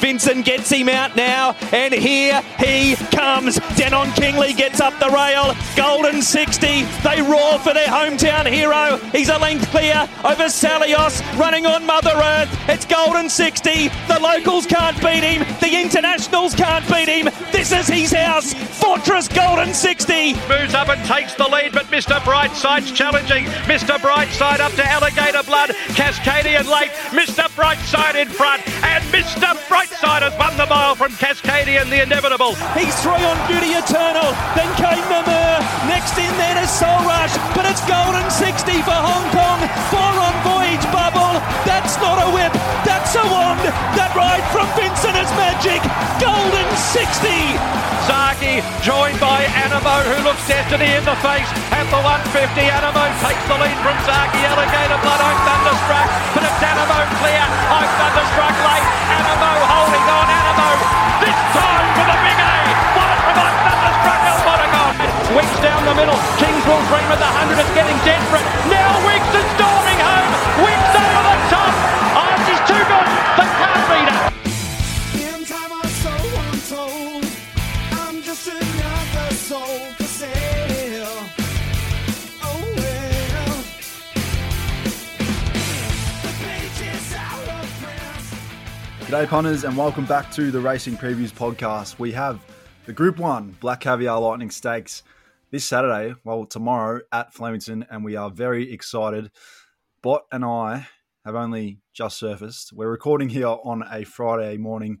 Vincent gets him out now, and here he comes. Denon Kingley gets up the rail. Golden 60. They roar for their hometown hero. He's a length clear over Salios, running on Mother Earth. It's Golden 60. The locals can't beat him. The internationals can't beat him. This is his house. Fortress Golden 60. Moves up and takes the lead, but Mr. Brightside's challenging. Mr. Brightside up to Alligator Blood. Cascadian late. Mr. Brightside in front. Mr. Brightside has won the mile from Cascadian, the inevitable. He's three on Beauty Eternal. Then came Mamur. Next in there is Soul Rush. But it's Golden 60 for Hong Kong. Four on Voyage Bubble. That's not a whip. That's a wand. That ride from Vincent is magic. Golden 60. Zaaki joined by Anamoe, who looks destiny in the face at the 150. Anamoe takes the lead from Zaaki. Alligator Blood, I'm thunderstruck, but it's Anamoe clear. I'm thunderstruck late. Holding on. Anamoe this time for the big A. What from I'm thunderstruck El Monagon. Winx down the middle. Kings will dream at the 100. It's getting desperate. Now Winx is storming G'day, punters, and welcome back to the Racing Previews podcast. We have the Group 1 Black Caviar Lightning Stakes this Saturday, well, tomorrow at Flemington, and we are very excited. Bot and I have only just surfaced. We're recording here on a Friday morning.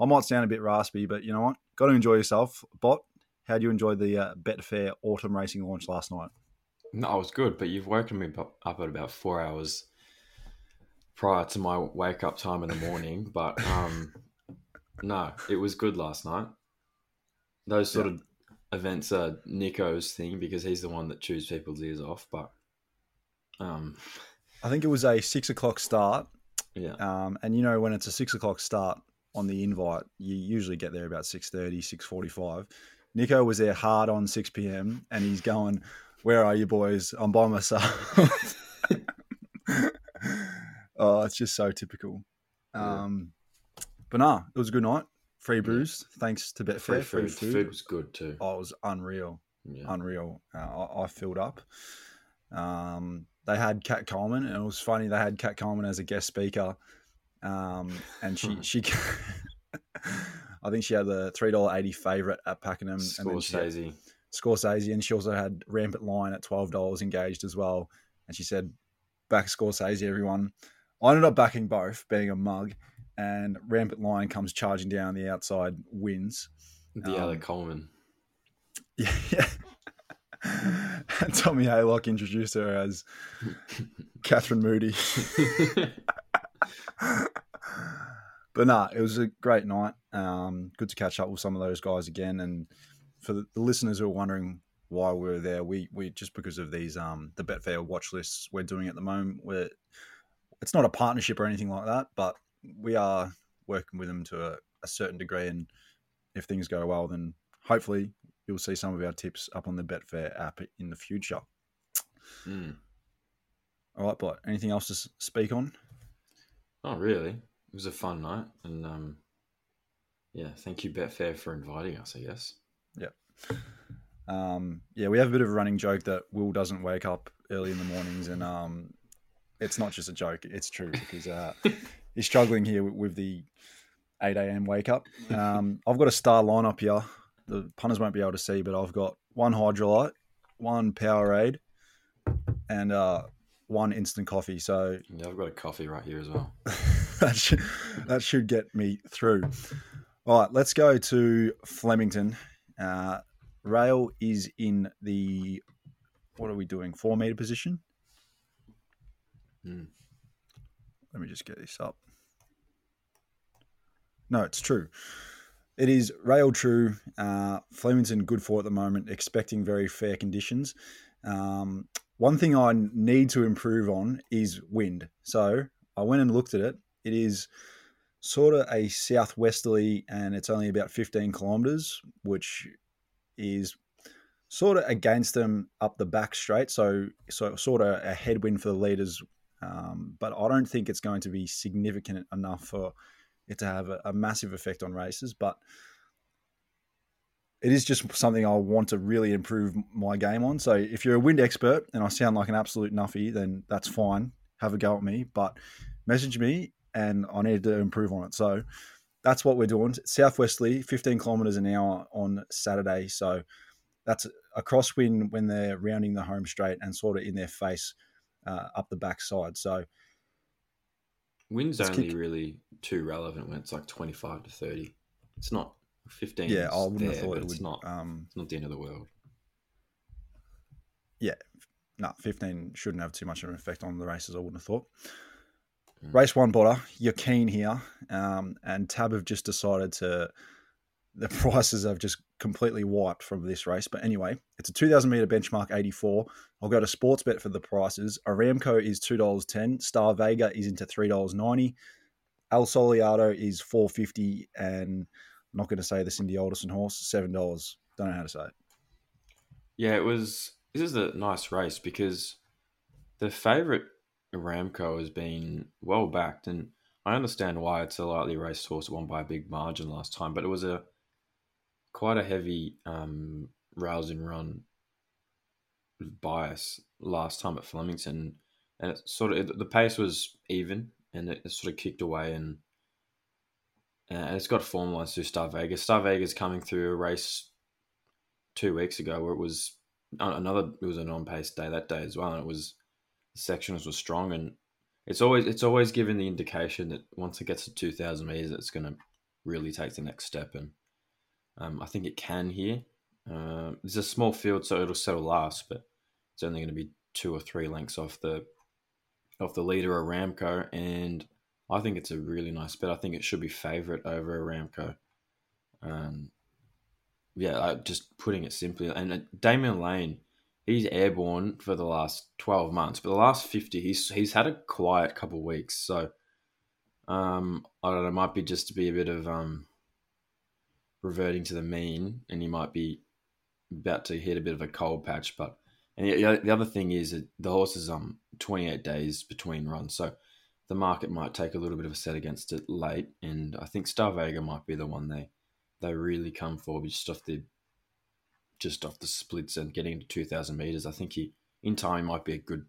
I might sound a bit raspy, but you know what? Got to enjoy yourself. Bot, how do you enjoy the uh, Betfair Autumn Racing launch last night? No, it was good, but you've woken me up up at about four hours prior to my wake up time in the morning. but um, no, it was good last night. Those sort Yeah. of events are Nico's thing because he's the one that chews people's ears off. But um, I think it was a six o'clock start. yeah, Um, and you know, when it's a six o'clock start on the invite, you usually get there about 6.30, 6.45. Nico was there hard on 6 p.m. and he's going, where are you boys? I'm by myself. oh, it's just so typical. Yeah. Um, but nah, it was a good night. Free brews, thanks to free Betfair. food. Food was good too. Oh, it was unreal Yeah, unreal. Uh, I, I filled up. Um, they had Kat Coleman, and it was funny. They had Kat Coleman as a guest speaker, um, and she she, I think she had the three dollar eighty favorite at Pakenham, and then she had Scorsese. Scorsese, and she also had Rampant Lion at twelve dollars engaged as well. And she said, "Back Scorsese, everyone." I ended up backing both, being a mug, and Rampant Lion comes charging down the outside, wins. The other Um, Coleman. Yeah. yeah. and Tommy Haylock introduced her as Catherine Moody. but nah, it was a great night. Um, good to catch up with some of those guys again. And for the, the listeners who are wondering why we were there, we we just because of these um the Betfair watch lists we're doing at the moment. We're it's not a partnership or anything like that, but we are working with them to a, a certain degree. And if things go well, then hopefully you'll see some of our tips up on the Betfair app in the future. Mm. All right, but anything else to speak on? Oh, really? It was a fun night, and um, yeah, thank you Betfair for inviting us. I guess. Yeah. Um, yeah, we have a bit of a running joke that Will doesn't wake up early in the mornings, and um, it's not just a joke; it's true because uh, he's struggling here with, with the eight a.m. wake up. Um, I've got a star lineup here. The punters won't be able to see, but I've got one Hydralyte, one Powerade, and uh, one instant coffee. So Yeah, I've got a coffee right here as well. that should that should get me through. All right, let's go to Flemington. Uh, Rail is in the what are we doing? Four meter position. Mm. Let me just get this up. No, it's true. It is rail true. Uh, Flemington good for at the moment, expecting very fair conditions. Um, one thing I need to improve on is wind. So I went and looked at it. It is sort of a southwesterly, and it's only about 15 kilometers, which is sort of against them up the back straight. So, so sort of a headwind for the leaders. Um, but I don't think it's going to be significant enough for it to have a, a massive effect on races. But it is just something I want to really improve my game on. So if you're a wind expert and I sound like an absolute nuffy, then that's fine. Have a go at me, but message me and I need to improve on it. So that's what we're doing. Southwesterly, 15 kilometers an hour on Saturday. So that's a crosswind when they're rounding the home straight and sort of in their face uh, up the backside. So Wind's only really too relevant when it's like 25 to 30. It's not 15. yeah, I wouldn't there, have thought it it's would. not. Um, It's not the end of the world. Yeah, no, 15 shouldn't have too much of an effect on the races, I wouldn't have thought. Mm. Race one, Botter, you're keen here. Um, and Tab have just decided to, the prices have just completely wiped from this race. But anyway, it's a 2,000 meter benchmark 84. I'll go to Sportsbet for the prices. Aramco is $2.10. Star Vega is into $3.90. El Soliado is 450 and I'm not going to say the Cindy Alderson horse, $7. Don't know how to say it. Yeah, it was. This is a nice race because the favourite Aramco has been well backed, and I understand why it's a lightly raced horse. Won by a big margin last time, but it was a quite a heavy um, rousing run bias last time at Flemington, and it sort of the pace was even, and it, sort of kicked away, and and it's got formalised through Star Vegas. Star Vegas coming through a race two weeks ago where it was another it was a non-pace day that day as well and it was the sections were strong and it's always it's always given the indication that once it gets to 2000 meters it's going to really take the next step and um, i think it can here uh, it's a small field so it'll settle last but it's only going to be two or three lengths off the off the leader aramco and i think it's a really nice bet i think it should be favorite over aramco um, yeah, like just putting it simply. And uh, Damian Lane, he's airborne for the last twelve months, but the last fifty, he's he's had a quiet couple weeks. So, um, I don't know, it might be just to be a bit of um, reverting to the mean, and he might be about to hit a bit of a cold patch. But and the, the other thing is that the horse is um twenty eight days between runs, so the market might take a little bit of a set against it late, and I think Star Vega might be the one they they really come for just off the just off the splits and getting into 2000 meters i think he in time might be a good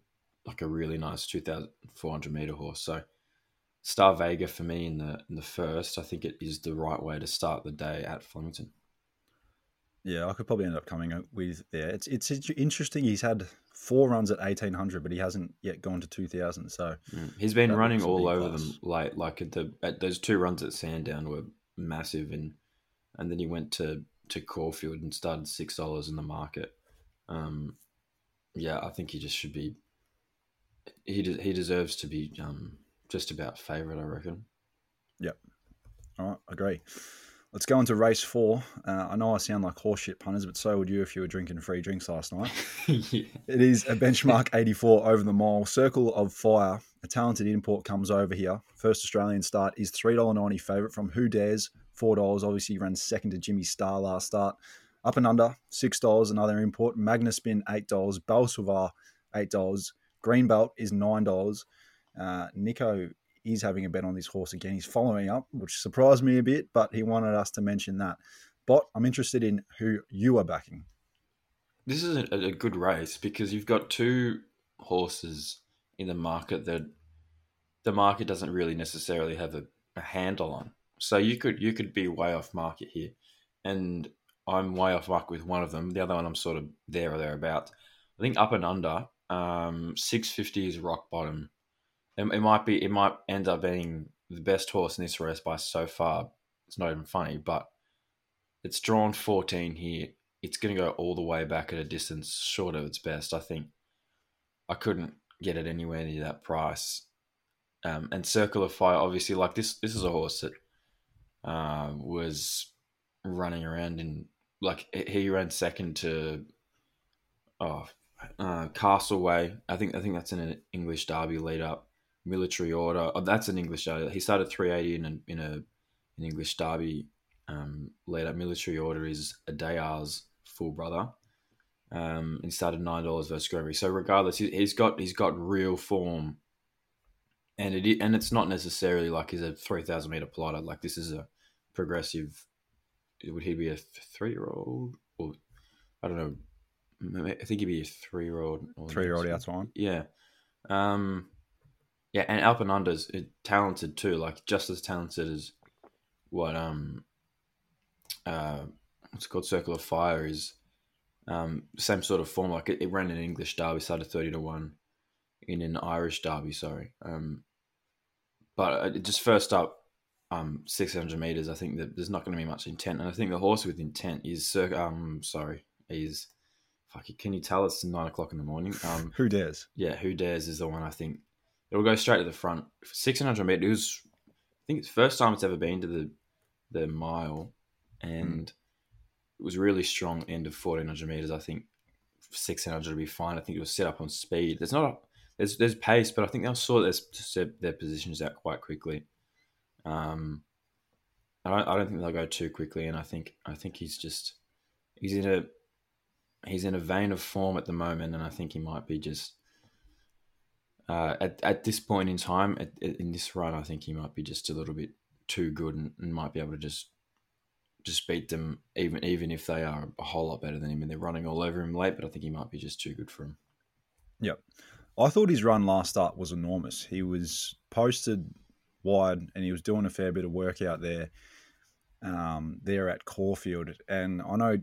like a really nice 2400 meter horse so star vega for me in the in the first i think it is the right way to start the day at flemington Yeah, I could probably end up coming up with there. It's it's interesting. He's had four runs at eighteen hundred, but he hasn't yet gone to two thousand. So Mm. he's been running all over plus. them late like at the at those two runs at sandown were massive and and then he went to to caulfield and started six dollars in the market um yeah i think he just should be he de- he deserves to be um just about favorite i reckon Yep. all right, agree. Let's go on to race four. Uh, I know I sound like horseshit punters, but so would you if you were drinking free drinks last night. yeah. It is a benchmark 84 over the mile. Circle of Fire. A talented import comes over here. First Australian start is $3.90 favourite from Who Dares, $4. Obviously, he ran second to Jimmy Star last start. Up and under, $6. Another import. Magnus Spin, $8. Belsavar, $8. Greenbelt is $9. Uh, Nico is having a bet on this horse again. He's following up, which surprised me a bit, but he wanted us to mention that. But I'm interested in who you are backing. this is a, a good race because you've got two horses in the market that the market doesn't really necessarily have a, a handle on. So you could you could be way off market here, and I'm way off market with one of them. The other one I'm sort of there or thereabouts. I think up and under um, 650 is rock bottom. It, it might be it might end up being the best horse in this race by so far. It's not even funny, but it's drawn 14 here it's going to go all the way back at a distance short of its best. I think I couldn't get it anywhere near that price. Um, and Circle of Fire, obviously, like this, this is a horse that uh, was running around in like he- ran second to oh uh. I think I think that's in an English Derby lead up. Military Order. Oh, that's an English Derby. He started three eighty in a, in a an English Derby um, up. Military Order is a Dayar's full brother. Um, and started nine dollars versus Gregory. So regardless, he, he's got he's got real form, and it and it's not necessarily like he's a three thousand meter plotter. Like this is a progressive. Would he be a three year old or I don't know? I think he'd be a three year old. Three year old That's outside. Yeah. Um, yeah, and Alpenunder's uh, talented too, like just as talented as what um uh what's it called Circle of Fire is. Um, same sort of form. Like it, it ran an English derby, started thirty to one in an Irish derby. Sorry. Um, but uh, just first up, um, six hundred meters. I think that there's not going to be much intent, and I think the horse with intent is um sorry is. Fuck, can you tell it's nine o'clock in the morning? Um, Who dares? yeah, Who Dares is the one I think. It'll go straight to the front. Six hundred meters. It was, I think it's the first time it's ever been to the the mile, and it was really strong end of fourteen hundred meters. I think six hundred would be fine. I think it was set up on speed. There's not a there's there's pace, but I think they'll sort their their positions out quite quickly. Um, I don't I don't think they'll go too quickly, and I think I think he's just he's in a he's in a vein of form at the moment, and I think he might be just uh, at at this point in time at, in this run. I think he might be just a little bit too good, and, and might be able to just just beat them, even even if they are a whole lot better than him, and they're running all over him late. But I think he might be just too good for him. Yep. I thought his run last start was enormous. He was posted wide and he was doing a fair bit of work out there um, there at Caulfield. And I know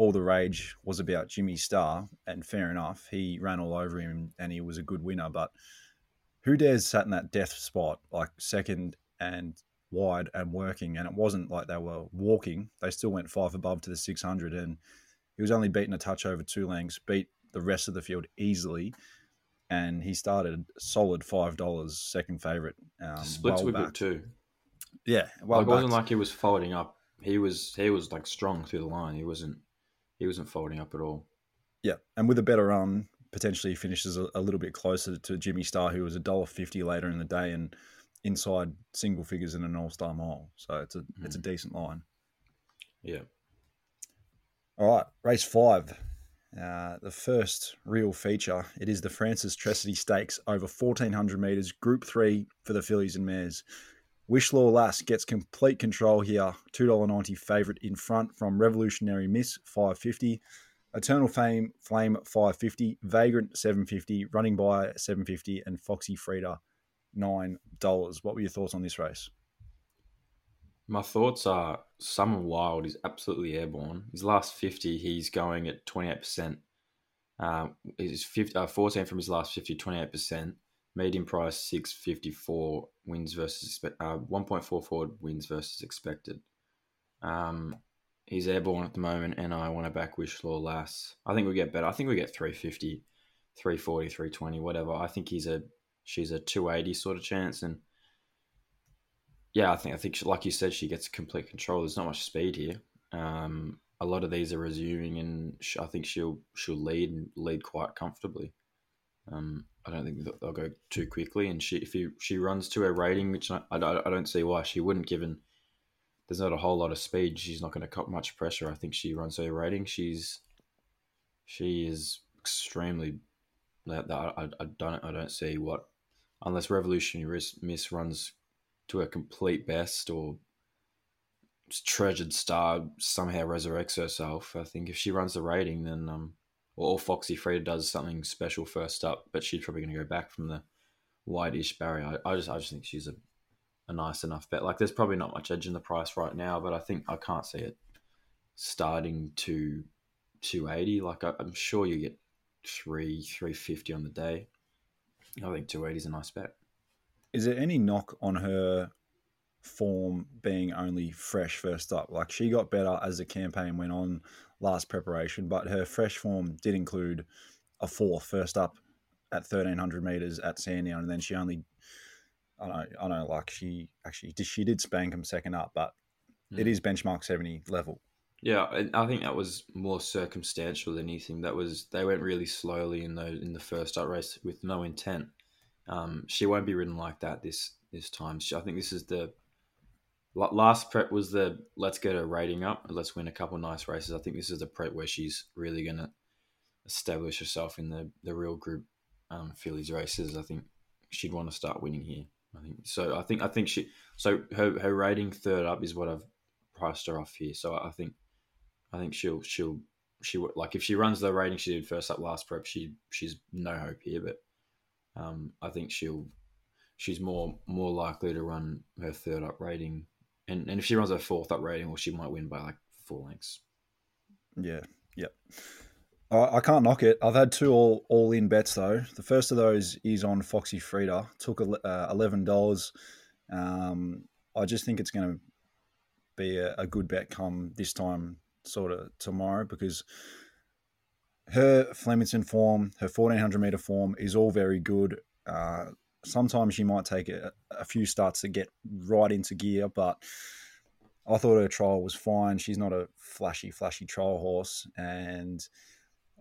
all the rage was about Jimmy Starr, and fair enough. He ran all over him and he was a good winner. But who dares sat in that death spot, like second and wide and working? And it wasn't like they were walking, they still went five above to the 600. And he was only beaten a touch over two lengths, beat the rest of the field easily. And he started solid five dollars, second favorite. Um, Splits well good too. Yeah, well, like, it wasn't like he was folding up. He was he was like strong through the line. He wasn't he wasn't folding up at all. Yeah, and with a better run, potentially finishes a, a little bit closer to Jimmy Starr, who was a dollar fifty later in the day and inside single figures in an All Star mile. So it's a it's a decent line. Yeah. All right, race five, uh, the first real feature. It is the Frances Tressady Stakes over fourteen hundred meters, Group Three for the fillies and mares. Wishlaw Lass gets complete control here. Two dollar ninety favourite in front from Revolutionary Miss five fifty. Eternal Fame Flame 550, Vagrant 750, Running by 750, and Foxy Frida $9. What were your thoughts on this race? My thoughts are Summer Wild is absolutely airborne. His last 50, he's going at 28%. Um, his 50, uh, 14 from his last 50, 28%. Medium price 654 wins versus uh, 1.44 wins versus expected. Um, he's airborne at the moment, and I want to back Wishlaw Lass. I think we get better. I think we get 350, 340, 320, whatever. I think he's a she's a 280 sort of chance, and yeah, I think I think she, like you said, she gets complete control. There's not much speed here. Um, a lot of these are resuming, and I think she'll she'll lead lead quite comfortably. Um, I don't think they'll go too quickly, and she if you, she runs to her rating, which I, I, don't- I don't see why she wouldn't. Given there's not a whole lot of speed, she's not going to cop much pressure. I think she runs her rating. She's she is extremely. I, I don't I don't see what unless Revolutionary Miss- runs to a complete best or treasured star somehow resurrects herself. I think if she runs the rating, then um, or Foxy Frida does something special first up, but she's probably going to go back from the white-ish barrier. I, I just I just think she's a a nice enough bet. Like there's probably not much edge in the price right now, but I think I can't see it starting to 280. Like I, I'm sure you get three 350 on the day. I think 280 is a nice bet. Is there any knock on her form being only fresh first up? Like she got better as the campaign went on last preparation, but her fresh form did include a fourth first up at 1300 meters at Sandown, and then she only I know, I know, like she actually did, she did spank him second up, but it Mm. is benchmark 70 level. Yeah, I think that was more circumstantial than anything. That was they went really slowly in those in the first up race with no intent. Um, she won't be ridden like that this this time. She, I think this is the last prep was the let's get her rating up let's win a couple nice races. I think this is the prep where she's really going to establish herself in the the real group um, fillies races. I think she'd want to start winning here. I think so. I think I think she so her her rating third up is what I've priced her off here. So I think I think she'll she'll she like if she runs the rating she did first up last prep, she she's no hope here. But um, I think she'll she's more more likely to run her third up rating, and and if she runs her fourth up rating, well, she might win by like four lengths. Yeah, yep. I, can't knock it. I've had two all all in bets though. The first of those is on Foxy Frida. Took uh, eleven dollars. Um, I just think it's going to be a, a good bet come this time, sort of tomorrow, because her Flemington form, her fourteen hundred meter form is all very good. Uh, sometimes she might take a, a few starts to get right into gear, but I thought her trial was fine. She's not a flashy, flashy trial horse, and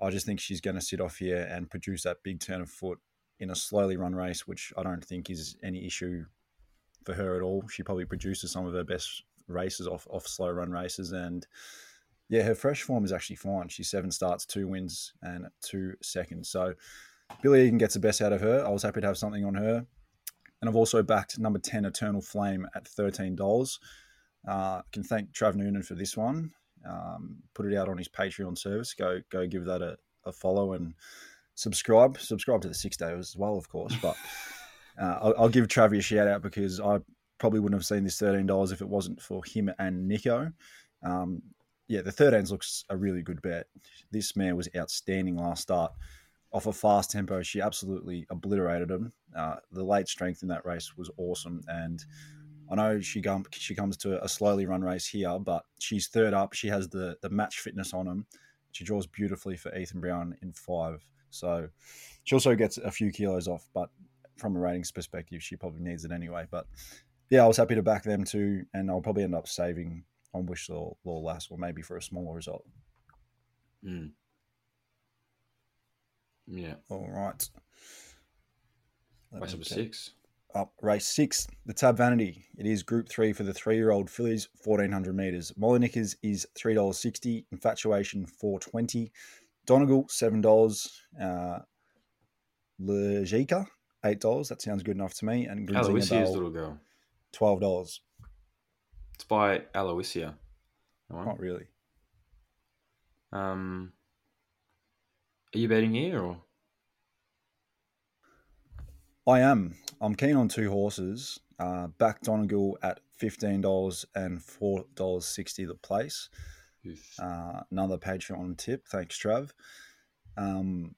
I just think she's going to sit off here and produce that big turn of foot in a slowly run race, which I don't think is any issue for her at all. She probably produces some of her best races off off slow run races, and yeah, her fresh form is actually fine. She's seven starts, two wins, and two seconds. So Billy Egan gets the best out of her. I was happy to have something on her, and I've also backed number ten Eternal Flame at thirteen dollars. Uh, can thank Trav Noonan for this one. Um, put it out on his Patreon service. Go go give that a, a follow and subscribe. Subscribe to the six day as well, of course. But uh, I'll, I'll give Trav a shout out because I probably wouldn't have seen this thirteen dollars if it wasn't for him and Nico. Um, yeah, the 13s looks a really good bet. This mare was outstanding last start. Off a fast tempo, she absolutely obliterated him. Uh, the late strength in that race was awesome, and I know she she comes to a slowly run race here, but she's third up. She has the the match fitness on him. She draws beautifully for Ethan Brown in five, so she also gets a few kilos off. But from a ratings perspective, she probably needs it anyway. But yeah, I was happy to back them too, and I'll probably end up saving on Wish Law, Lass, or maybe for a smaller result. Mm. Yeah, All right. Let race number six. Up race six, the Tab Vanity. It is Group Three for the three-year-old fillies, fourteen hundred meters. Molly Knickers is three dollars sixty. Infatuation four twenty. Donegal seven dollars. Uh, Legica eight dollars. That sounds good enough to me. And Aloysia's little girl. twelve dollars. It's by Aloysia. Not really. Um, are you betting here or? I am. I'm keen on two horses. Uh, back Donegal at fifteen dollars and four dollars sixty the place. Uh, another Patreon tip. Thanks, Trav. Um,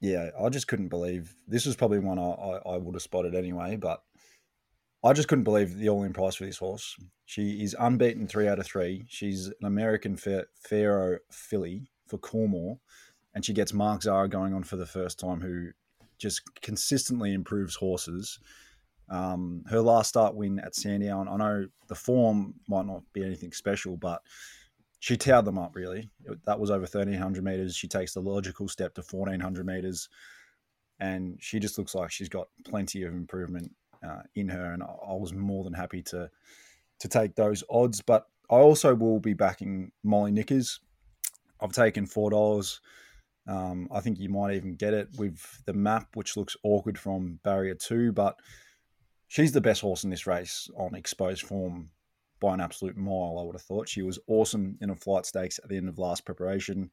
yeah, I just couldn't believe this was probably one I, I, I would have spotted anyway, but I just couldn't believe the all in price for this horse. She is unbeaten three out of three. She's an American Pharoah filly for Cornwall, and she gets Mark Zahra going on for the first time, who just consistently improves horses. Um, her last start win at Sandown, I know the form might not be anything special, but she towed them up really. That was over 1300 meters. She takes the logical step to 1400 meters, and she just looks like she's got plenty of improvement uh, in her. And I I was more than happy to to take those odds. But I also will be backing Molly Nickers. I've taken four dollars. Um, I think you might even get it with the map, which looks awkward from barrier two, but she's the best horse in this race on exposed form by an absolute mile, I would have thought. She was awesome in a flight stakes at the end of last preparation.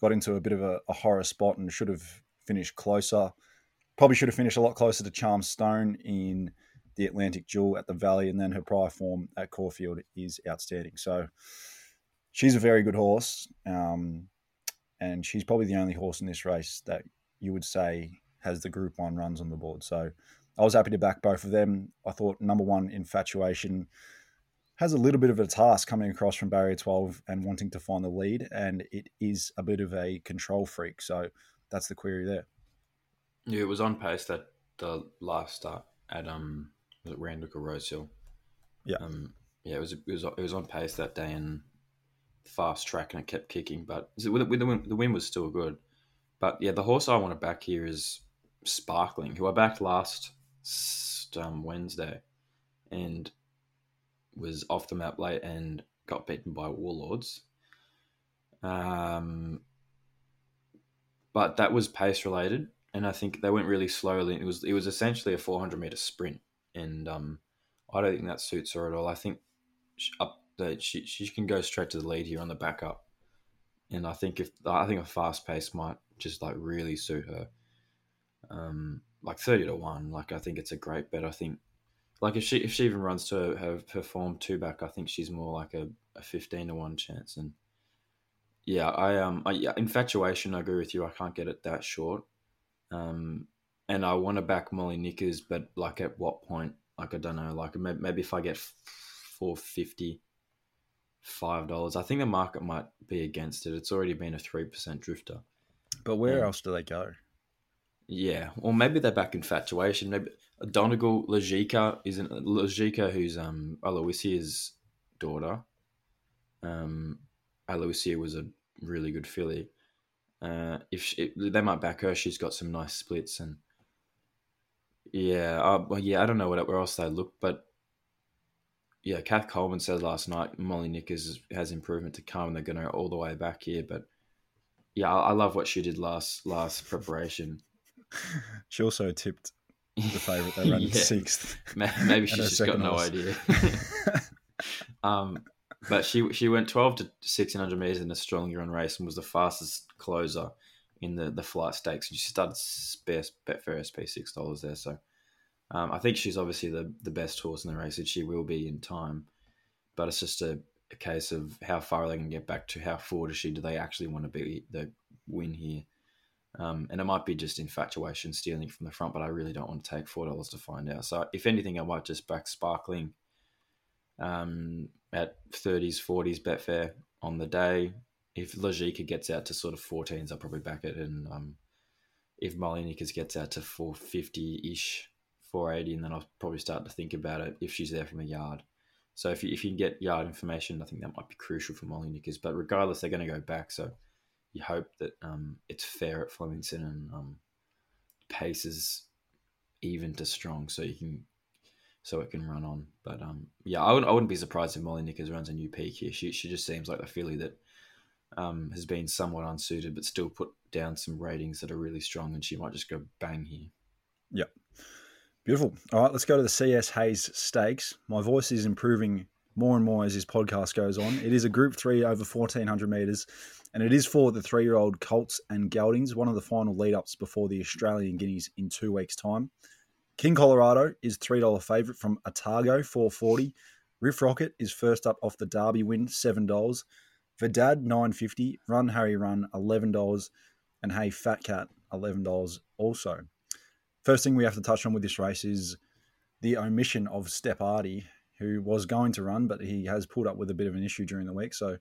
Got into a bit of a, a horror spot and should have finished closer. Probably should have finished a lot closer to Charm Stone in the Atlantic Jewel at the Valley, and then her prior form at Caulfield is outstanding. So she's a very good horse, um, and she's probably the only horse in this race that you would say has the Group One runs on the board. So I was happy to back both of them. I thought number one, Infatuation, has a little bit of a task coming across from barrier 12 and wanting to find the lead, and it is a bit of a control freak. So that's the query there. Yeah, it was on pace that the last start at um was it Randwick or Rosehill. Yeah. Um, yeah, it was it was it was on pace that day and fast track and it kept kicking, but with, the wind, the was still good. But yeah, the horse I want to back here is Sparkling, who I backed last um, Wednesday, and was off the map late and got beaten by Warlords. Um, but that was pace related, and I think they went really slowly. It was it was essentially a 400 meter sprint, and um, I don't think that suits her at all. I think she, up that she she can go straight to the lead here on the backup, and I think if I think a fast pace might just like really suit her. Um, like 30 to one, like I think it's a great bet. I think like if she if she even runs to her, form two back, I think she's more like a, a 15 to one chance. And yeah, I um I, yeah, infatuation. I agree with you. I can't get it that short. Um, and I want to back Molly Nickers, but like at what point? Like I don't know. Like maybe, maybe if I get four fifty, five dollars. I think the market might be against it. It's already been a three percent drifter. But where else do they go? Yeah, or maybe they're back infatuation. Maybe Donegal Lajika isn't Lajika, who's um Aloysia's daughter. Um, Aloysia was a really good filly. Uh, if she, they might back her, she's got some nice splits and yeah, uh, well, yeah. I don't know what where else they look, but yeah, Kath Coleman said last night Molly Nickers has improvement to come, and they're going to go all the way back here. But yeah, I, I love what she did last last preparation. She also tipped the favourite. They ran Yeah. sixth. Maybe she's just got no horse. idea. um, but she she went twelve to sixteen hundred meters in a strong run race and was the fastest closer in the the flight stakes. And she started best Betfair SP six dollars there. So um, I think she's obviously the the best horse in the race, and she will be in time. But it's just a, a case of how far they can get back to how forward is she? Do they actually want to be the win here? Um, and it might be just infatuation stealing from the front, but I really don't want to take four dollars to find out. So if anything, I might just back sparkling um, at thirties, forties Betfair on the day. If Lajika gets out to sort of fourteens, I'll probably back it. And um, if Molly Nickers gets out to four fifty ish, four eighty, and then I'll probably start to think about it if she's there from a yard. So if you, if you can get yard information, I think that might be crucial for Molly Nickers. But regardless, they're going to go back. So you hope that um, it's fair at Flemington and um, pace is even to strong, so you can so it can run on. But um, yeah, I wouldn't, I wouldn't be surprised if Molly Nickers runs a new peak here. She she just seems like a filly that um, has been somewhat unsuited, but still put down some ratings that are really strong, and she might just go bang here. Beautiful. All right, let's go to the CS Hayes Stakes. My voice is improving more and more as this podcast goes on. It is a Group Three over fourteen hundred meters, and it is for the three-year-old Colts and Geldings. One of the final lead-ups before the Australian Guineas in two weeks' time. King Colorado is three dollar favorite from Otago, four forty. Riff Rocket is first up off the Derby win, seven dollars. Verdad nine fifty. Run Harry Run eleven dollars, and Hey Fat Cat eleven dollars also. First thing we have to touch on with this race is the omission of Step Artie, who was going to run, but he has pulled up with a bit of an issue during the week. So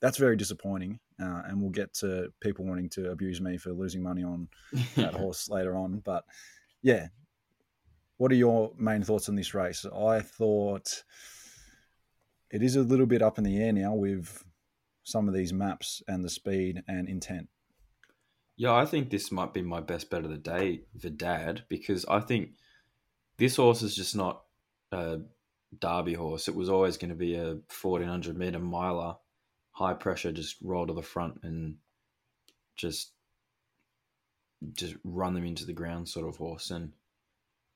that's very disappointing. Uh, and we'll get to people wanting to abuse me for losing money on that horse later on. But yeah, what are your main thoughts on this race? I thought it is a little bit up in the air now with some of these maps and the speed and intent. Yeah, I think this might be my best bet of the day, Verdad, because I think this horse is just not a derby horse. It was always going to be a 1400 meter miler, high pressure, just roll to the front and just just run them into the ground sort of horse. And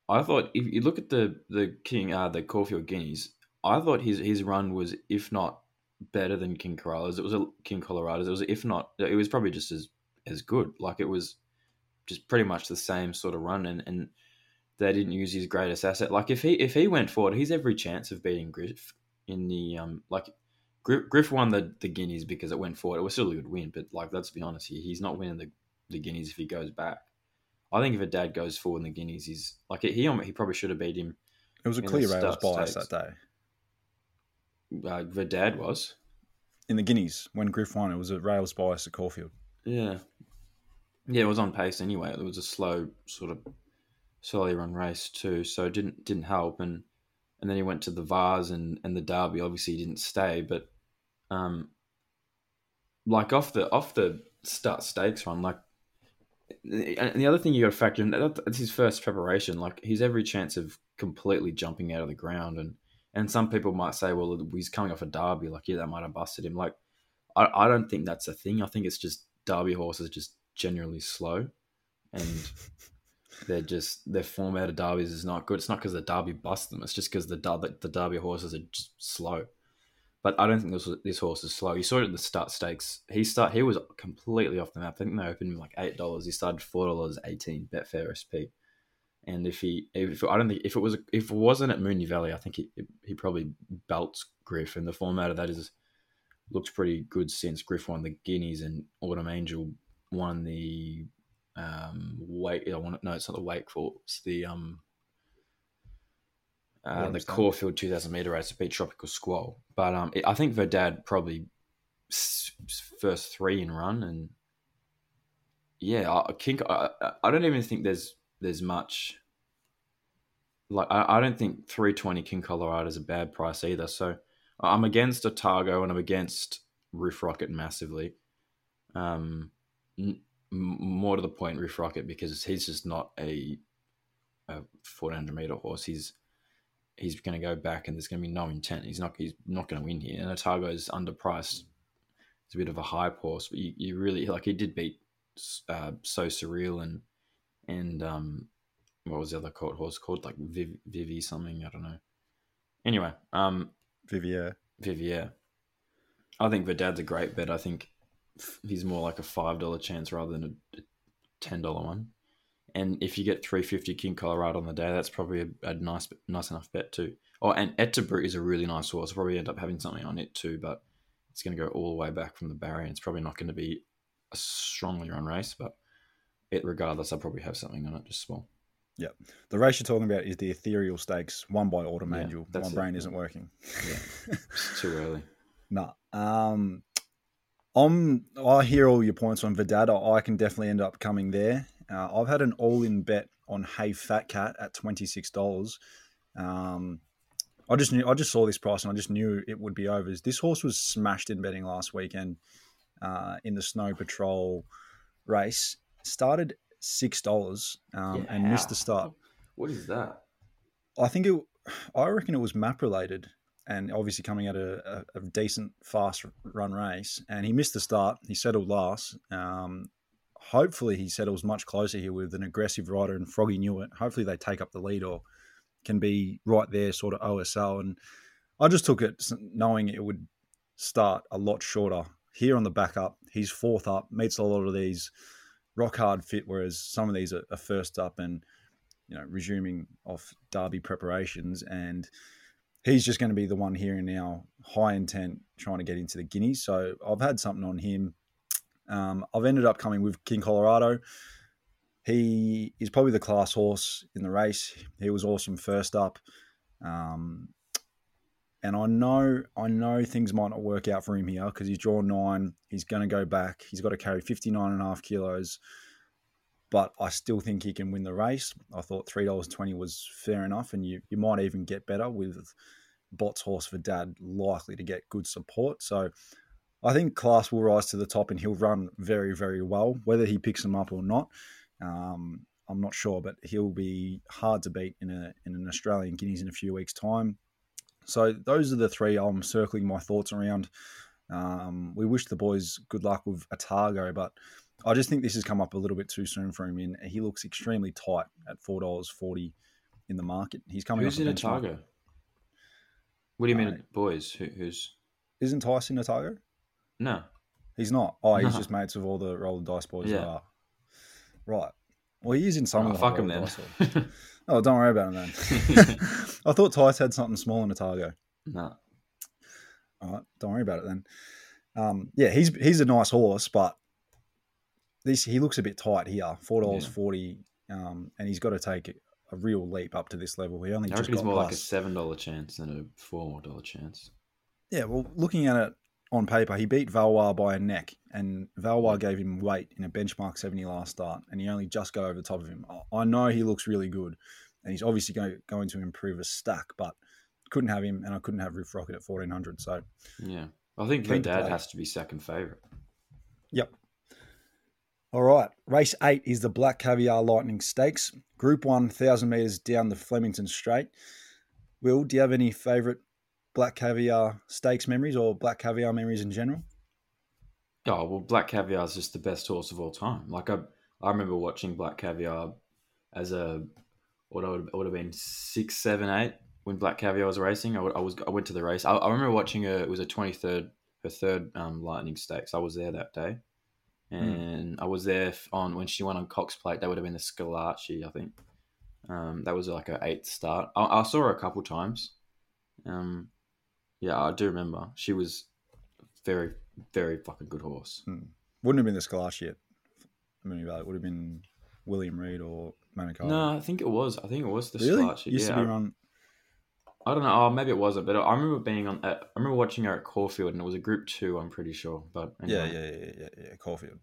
I thought if you look at the the King uh, the Caulfield Guineas, I thought his his run was if not better than King Colorado's. It was a King Colorado's. It was if not, it was probably just as as good. Like it was just pretty much the same sort of run, and, and they didn't use his greatest asset. Like if he if he went forward, he's every chance of beating Griff in the um like Griff, Griff won the the Guineas because it went forward. It was still a good win, but like let's be honest here, he's not winning the the Guineas if he goes back. I think if a dad goes forward in the Guineas, he's like he he probably should have beat him. It was a clear rails bias that day. Uh, the dad was. In the Guineas, when Griff won, it was a rails bias at Caulfield. Yeah. Yeah, it was on pace anyway. It was a slow sort of slowly run race too, so it didn't didn't help. And and then he went to the Vase and and the Derby. Obviously, he didn't stay, but um, like off the off the Stutt Stakes run, like. And the other thing you got to factor in that's his first preparation. Like he's every chance of completely jumping out of the ground, and and some people might say, well, he's coming off a derby. Like yeah, that might have busted him. Like I, I don't think that's a thing. I think it's just derby horses are just generally slow, and they're just their form out of derbies is not good. It's not because the derby bust them. It's just because the derby the derby horses are just slow. But I don't think this this horse is slow. You saw it at the Stutt Stakes. He start he was completely off the map. I think they opened him like eight dollars. He started four dollars eighteen Betfair SP. And if he, if I don't think if it was if it wasn't at Moonee Valley, I think he he probably belts Griff. And the format of that is looked pretty good since Griff won the Guineas and Autumn Angel won the um wake. I want no, it's not the Wakeful. It's the um uh, the. Caulfield 2000 meter race beat Tropical Squall. But um, it, I think Verdad probably first three in run, and yeah, I. I, I- I don't even think there's there's much. Like I, I don't think 320 King Colorado is a bad price either. So I'm against Otago and I'm against Riff Rocket massively. Um, n- more to the point, Riff Rocket because he's just not a a 1400 meter horse. He's he's going to go back and there's going to be no intent. He's not he's not going to win here. And Otago is underpriced. It's a bit of a hype horse, but you, you really like he did beat uh, so surreal and and um what was the other court horse called like Viv, Vivi something I don't know. Anyway, um Vivier. Vivier. I think Verdad's a great bet. I think he's more like a five dollar chance rather than a, ten dollar one. And if you get three fifty King Colorado on the day, that's probably a, a nice nice enough bet too. Oh, and Etterbrut is a really nice horse. I'll probably end up having something on it too, but it's going to go all the way back from the barrier. It's probably not going to be a strongly run race, but it regardless, I'll probably have something on it, just small. The race you're talking about is the Ethereal Stakes, won by Autumn Yeah, Angel. My brain yeah. isn't working. Yeah, it's too early. No. Um, I'm. I hear all your points on Verdad. I I can definitely end up coming there. Uh, I've had an all-in bet on Hey Fat Cat at twenty six dollars. Um, I just knew. I just saw this price and I just knew it would be overs. This horse was smashed in betting last weekend uh, in the Snow Patrol race. Started six dollars um, Yeah, and missed the start. What is that? I think it. I reckon it was map related, and obviously coming at a, a, a decent fast run race, and he missed the start. He settled last. Um, hopefully, he settles much closer here with an aggressive rider and Froggy knew it. Hopefully, they take up the lead or can be right there, sort of OSL. And I just took it knowing it would start a lot shorter. Here on the back up, he's fourth up, meets a lot of these rock hard fit, whereas some of these are, are first up and you know resuming off derby preparations. And he's just going to be the one here and now high intent trying to get into the guineas. So i've had something on him. Um, i've ended up coming with king colorado. He is probably the class horse in the race. He was awesome first up. Um, and I know I know things might not work out for him here because he's drawn nine. He's going to go back. He's got to carry 59 and a half kilos. But I still think he can win the race. I thought $3.20 was fair enough. And you, you might even get better with Bot's horse Verdad likely to get good support. So I think class will rise to the top and he'll run very, very well. Whether he picks them up or not, um, I'm not sure, but he'll be hard to beat in, a, in an Australian Guineas in a few weeks' time. So those are the three I'm circling my thoughts around. Um, we wish the boys good luck with Otago, but I just think this has come up a little bit too soon for him. And he looks extremely tight at four dollars forty in the market. He's coming. Who's in benchmark. Otago? What do you mean, Uh, boys? Who, who's Isn't Tyson Otago? no? He's not. Oh, he's No. just mates with all the roll the dice boys. Yeah. Ah. Right. Well, he is in some Oh, of the fuck him the then. Oh, don't worry about him then. I thought Tice had something small in Otago. no. All right, don't worry about it then. Um, yeah, he's he's a nice horse, but this he looks a bit tight here. Four dollars Yeah. forty, um, and he's got to take a real leap up to this level. He only I just reckon he's more like a seven dollar chance than a four dollar chance. yeah. Well, looking at it on paper, he beat Valois by a neck, and Valois mm. gave him weight in a benchmark 70 last start, and he only just got over the top of him. I- know he looks really good, and he's obviously going, going to improve a stack, but couldn't have him, and I couldn't have Riff Rocket at 1400. So, Yeah. I think Keen dad play. has to be second favourite. Yep. All right. Race eight is the Black Caviar Lightning Stakes. Group one, 1,000 metres down the Flemington Straight. Will, do you have any favourite Black Caviar Stakes memories or Black Caviar memories in general? Oh well, Black Caviar is just the best horse of all time. Like I, I remember watching Black Caviar as a what I would, would have been six, seven, eight when Black Caviar was racing. I, would- I was I went to the race. I, I remember watching her. It was a twenty third, her third um, Lightning Stakes. I was there that day, and I was there on when she won on Cox Plate. That would have been the Schillaci, I think. Um, that was like her eighth start. I, I saw her a couple times. Um, yeah, I do remember she was very, very fucking good horse. Wouldn't have been the Scalash yet. I mean, it would have been William Reid or Monaco. No, I think it was. I think it was the really? Schillaci. Used yeah, to be I- run. I don't know. Oh, maybe it wasn't, but I remember being on. At, I remember watching her at Caulfield, and it was a Group Two. I'm pretty sure, but Yeah, anyway. yeah, yeah, yeah, yeah. Caulfield.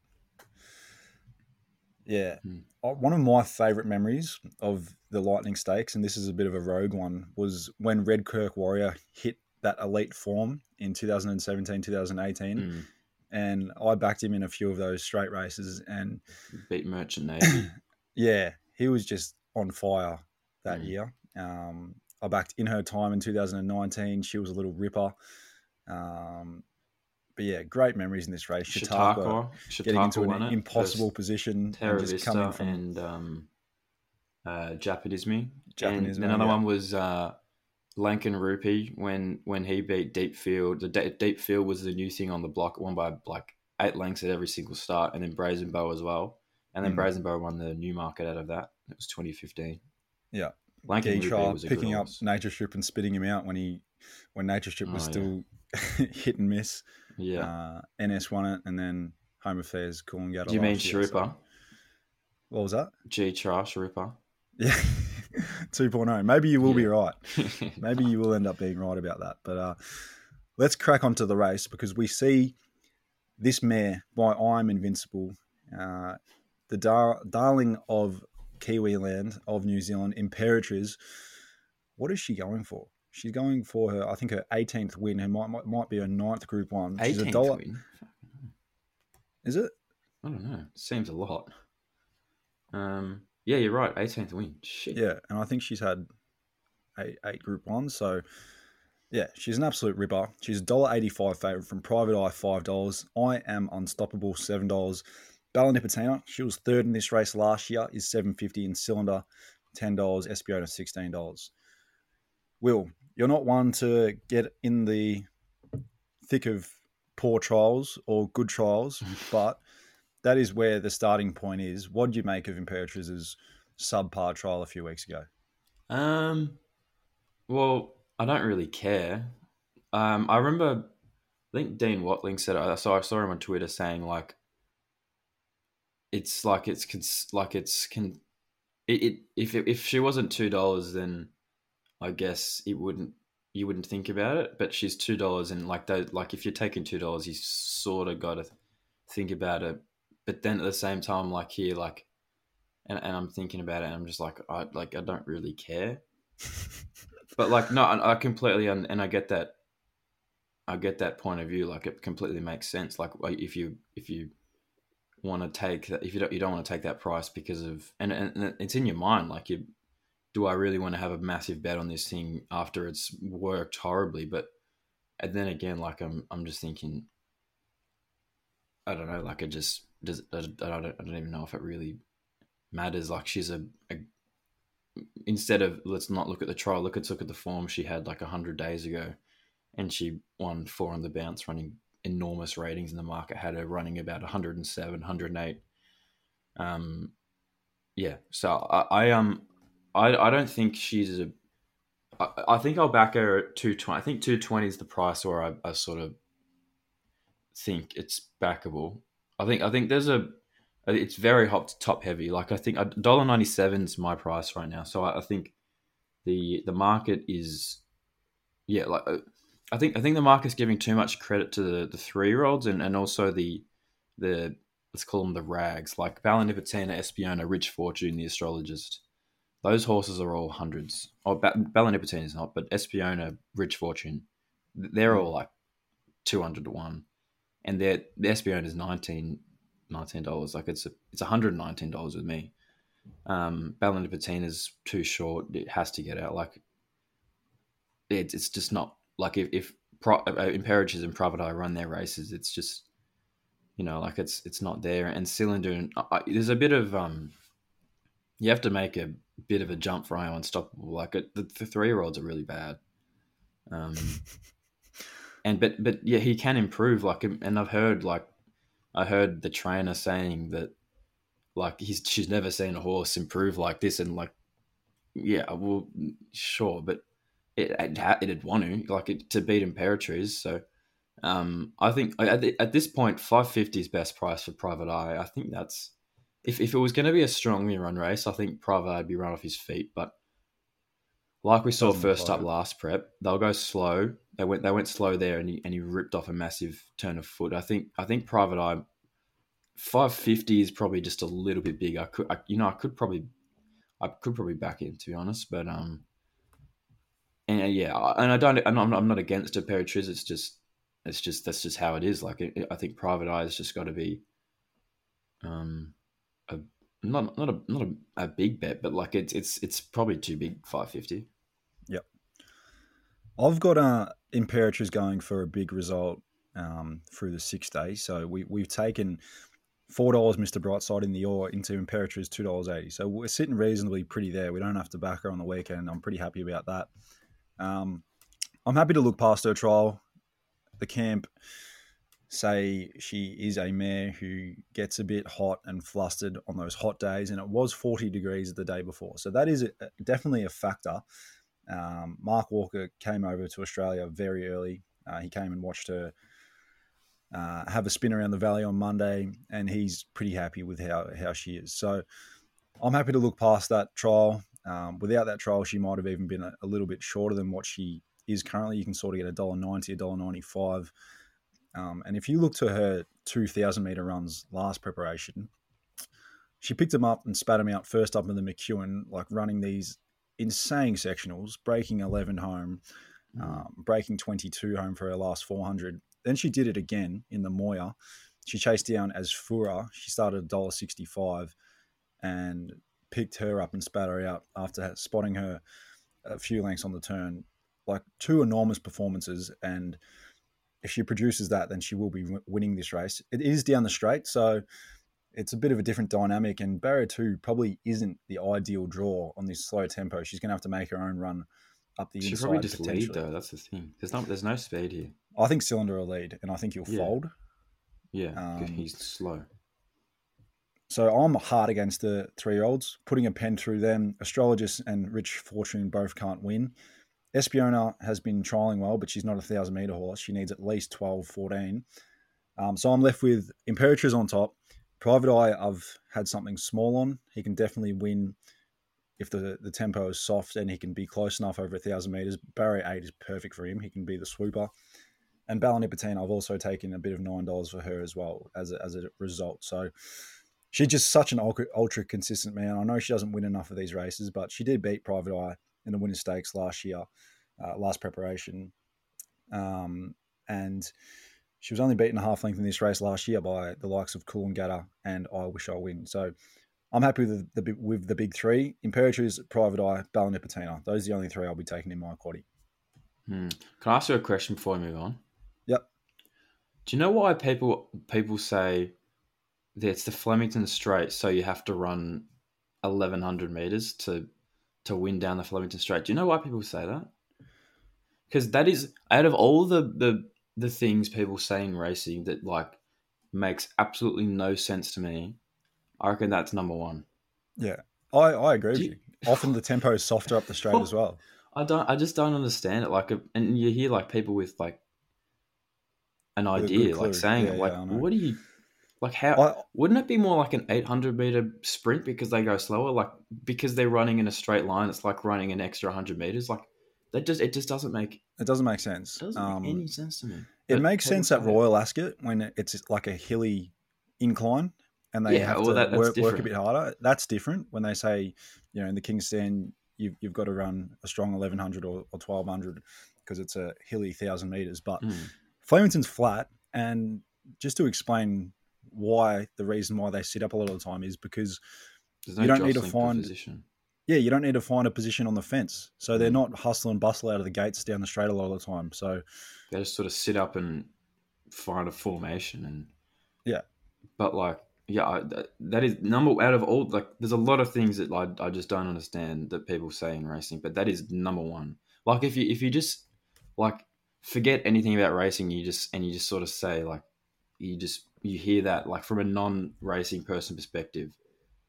Yeah. Hmm. Uh, One of my favourite memories of the Lightning Stakes, and this is a bit of a rogue one, was when Redkirk Warrior hit that elite form in 2017, 2018. Mm, And I backed him in a few of those straight races. And beat Merchant Navy. yeah, he was just on fire that Mm. year. Um, I backed in her time in 2019. She was a little ripper. Um, but yeah, great memories in this race. Chautauqua Chautauqua, getting into an impossible position Terra and just coming Vista from and um, uh, Japanisme. Japanisme, And another yeah. one was uh, Lankan Rupee when when he beat Deep Field. The De- Deep Field was the new thing on the block, won by like eight lengths at every single start, and then Brazen Beau as well. And then Mm. Brazen Beau won the Newmarket out of that. It was 2015. Yeah. Lankan Rupee was picking up horse. Nature Strip and spitting him out when he when Nature Strip was Oh, yeah. still hit and miss. Yeah. Uh, NS won it, and then Home Affairs calling out. Do you mean Sharippa? What was that? G Trash Ripper. Yeah, 2.0. Maybe you will be right. Maybe you will end up being right about that. But uh, let's crack onto the race because we see this mare by I'm Invincible, uh, the dar- darling of Kiwi land, of New Zealand, Imperatriz. What is she going for? She's going for her, I think, her 18th win. Her might, might, might be her ninth Group One. She's a 18th dollar. win. Is it? I don't know. Seems a lot. Um. Yeah, you're right. 18th win. Shit. Yeah, and I think she's had eight, eight Group Ones. So, yeah, she's an absolute ripper. She's a dollar eighty-five favorite from Private Eye, five dollars. I am unstoppable, seven dollars. Bella Nipotina, she was third in this race last year, is seven fifty in cylinder, ten dollars. Espiona, sixteen dollars. Will, you're not one to get in the thick of poor trials or good trials, but that is where the starting point is. What do you make of Imperatriz's subpar trial a few weeks ago? Um. Well, I don't really care. Um. I remember. I think Dean Watling said. I saw. I saw him on Twitter saying like. It's like it's cons- like it's can. It, it if it, if she wasn't two dollars, then I guess it wouldn't. You wouldn't think about it, but she's two dollars, and like that, like if you're taking two dollars, you sort of got to think about it. But then at the same time, like here, like, and, and I'm thinking about it, and I'm just like, I like I don't really care. but like, no, I, I completely un- and I get that. I get that point of view. Like, it completely makes sense. Like, if you if you want to take that, if you don't you don't want to take that price because of and, and and it's in your mind. Like, you do I really want to have a massive bet on this thing after it's worked horribly? But and then again, like I'm I'm just thinking, I don't know, like I just does I don't I don't, even know if it really matters. Like she's a, a instead of let's not look at the trial, look at look at the form she had like hundred days ago, and she won four on the bounce, running enormous ratings in the market. Had her running about 107, 108. Um, yeah. So I, I um I I don't think she's a. I, I think I'll back her at two twenty. I think two twenty is the price where I, I sort of think it's backable. I think I think there's a it's very hot top heavy. Like I think dollar ninety seven is my price right now. So I, I think the the market is yeah like uh, I think I think the market's giving too much credit to the, the three year olds and, and also the the let's call them the rags like Bella Nipotina, Espiona, Rich Fortune, the astrologist. Those horses are all hundreds. Oh, ba- Bella Nipotina is not, but Espiona, Rich Fortune, they're all like two hundred to one, and the Espiona is 19 dollars. Like it's a, it's one hundred nineteen dollars with me. Um, Bella Nipotina is too short. It has to get out. Like it's it's just not like if if Pro, uh, Imperatriz and Eye run their races, it's just you know like it's it's not there. And Cylinder, uh, there's a bit of um, you have to make a bit of a jump for Io Unstoppable. Like it, the, the three year olds are really bad. Um, and but but yeah, he can improve. Like and I've heard like I heard the trainer saying that like he's she's never seen a horse improve like this, and like yeah, well sure, but it it, had, it had won to like it, to beat Imperatriz. So um, I think at, the, at this point, five fifty is best price for Private Eye. I think that's if if it was going to be a strongly run race, I think Private Eye would be run off his feet. But like we saw first up last prep, they'll go slow. They went they went slow there, and he, and he ripped off a massive turn of foot. I think I think Private Eye. 550 is probably just a little bit big. I could, I, you know, I could probably, I could probably back in to be honest, but um, and yeah, and I don't, I'm not, I'm not against a Imperatriz. It's just, it's just that's just how it is. Like it, I think Private Eye has just got to be, um, a not not a not a, a big bet, but like it's it's it's probably too big. 550. I've got uh, going for a big result um, through the six days. So we, we've taken $4 Mr. Brightside in the Ore into Imperatriz $2.80. So we're sitting reasonably pretty there. We don't have to back her on the weekend. I'm pretty happy about that. Um, I'm happy to look past her trial. The camp say she is a mare who gets a bit hot and flustered on those hot days, and it was 40 degrees the day before. So that is a, definitely a factor. Um, Mark Walker came over to Australia very early. Uh, he came and watched her uh, have a spin around the valley on Monday, and he's pretty happy with how, how she is. So I'm happy to look past that trial. Um, without that trial, she might have even been a, a little bit shorter than what she is currently. You can sort of get a dollar ninety, a dollar ninety-five. Um, and if you look to her 2,000 meter runs last preparation, she picked them up and spat them out first up in the McEwen, like running these insane sectionals, breaking 11 home, um, breaking 22 home for her last 400. Then she did it again in the Moir. She chased down Asfoora. She started $1.65 and picked her up and spat her out after spotting her a few lengths on the turn. Like two enormous performances. And if she produces that, then she will be w- winning this race. It is down the straight, so it's a bit of a different dynamic. And barrier two probably isn't the ideal draw on this slow tempo. She's going to have to make her own run up the She inside. probably just lead though. That's the thing. There's no there's no speed here. I think Cylinder will lead, and I think he'll Yeah. fold. Yeah, Um, he's slow. So I'm hard against the three year olds, putting a pen through them. Astrologist and Rich Fortune both can't win. Espiona has been trialing well, but she's not a thousand meter horse. She needs at least 12, 14. Um, so I'm left with Imperatriz on top. Private Eye, I've had something small on. He can definitely win if the, the tempo is soft and he can be close enough over a thousand meters. Barrier eight is perfect for him. He can be the swooper. And Bella Nipotina, I've also taken a bit of nine dollars for her as well as a, as a result. So she's just such an ultra, ultra consistent man. I know she doesn't win enough of these races, but she did beat Private Eye in the Winter Stakes last year, uh, last preparation, um, and she was only beaten a half length in this race last year by the likes of Coolangatta and I Wish I Win. So I'm happy with the, the with the big three: Imperatriz, Private Eye, Bella Nipotina. Those are the only three I'll be taking in my quaddy. Hmm. Can I ask you a question before we move on? Yep. Do you know why people people say that it's the Flemington Straight, so you have to run eleven hundred meters to to win down the Flemington Straight? Do you know why people say that? Because that is out of all the the the things people say in racing that like makes absolutely no sense to me. I reckon that's number one. Yeah, I, I agree with you. you- Often the tempo is softer up the straight as well. I don't. I just don't understand it. Like, and you hear like people with like an With a good idea, like saying Yeah, it. Like, yeah, what do you like? How I, wouldn't it be more like an eight hundred meter sprint because they go slower? Like because they're running in a straight line, it's like running an extra hundred meters. Like That just it just doesn't make It doesn't make sense. It doesn't Um, make any sense to me. It But makes sense at. Royal Ascot when it's like a hilly incline and they Yeah, have well, to that- work, work a bit harder. That's different when they say, you know, in the King's Stand, you've, you've got to run a strong 1100 or, or 1200 because it's a hilly 1,000 meters. But Mm. Flemington's flat. And just to explain why the reason why they sit up a lot of the time is because, There's you don't need to find- position. Yeah, you don't need to find a position on the fence. So they're Mm. not hustle and bustle out of the gates down the straight a lot of the time. So, They just sort of sit up and find a formation and Yeah. But like, yeah, I, that, that is number out of all. Like, there's a lot of things that I, I just don't understand that people say in racing, but that is number one. Like, if you if you just like forget anything about racing, you just and you just sort of say like, you just you hear that like from a non-racing person perspective,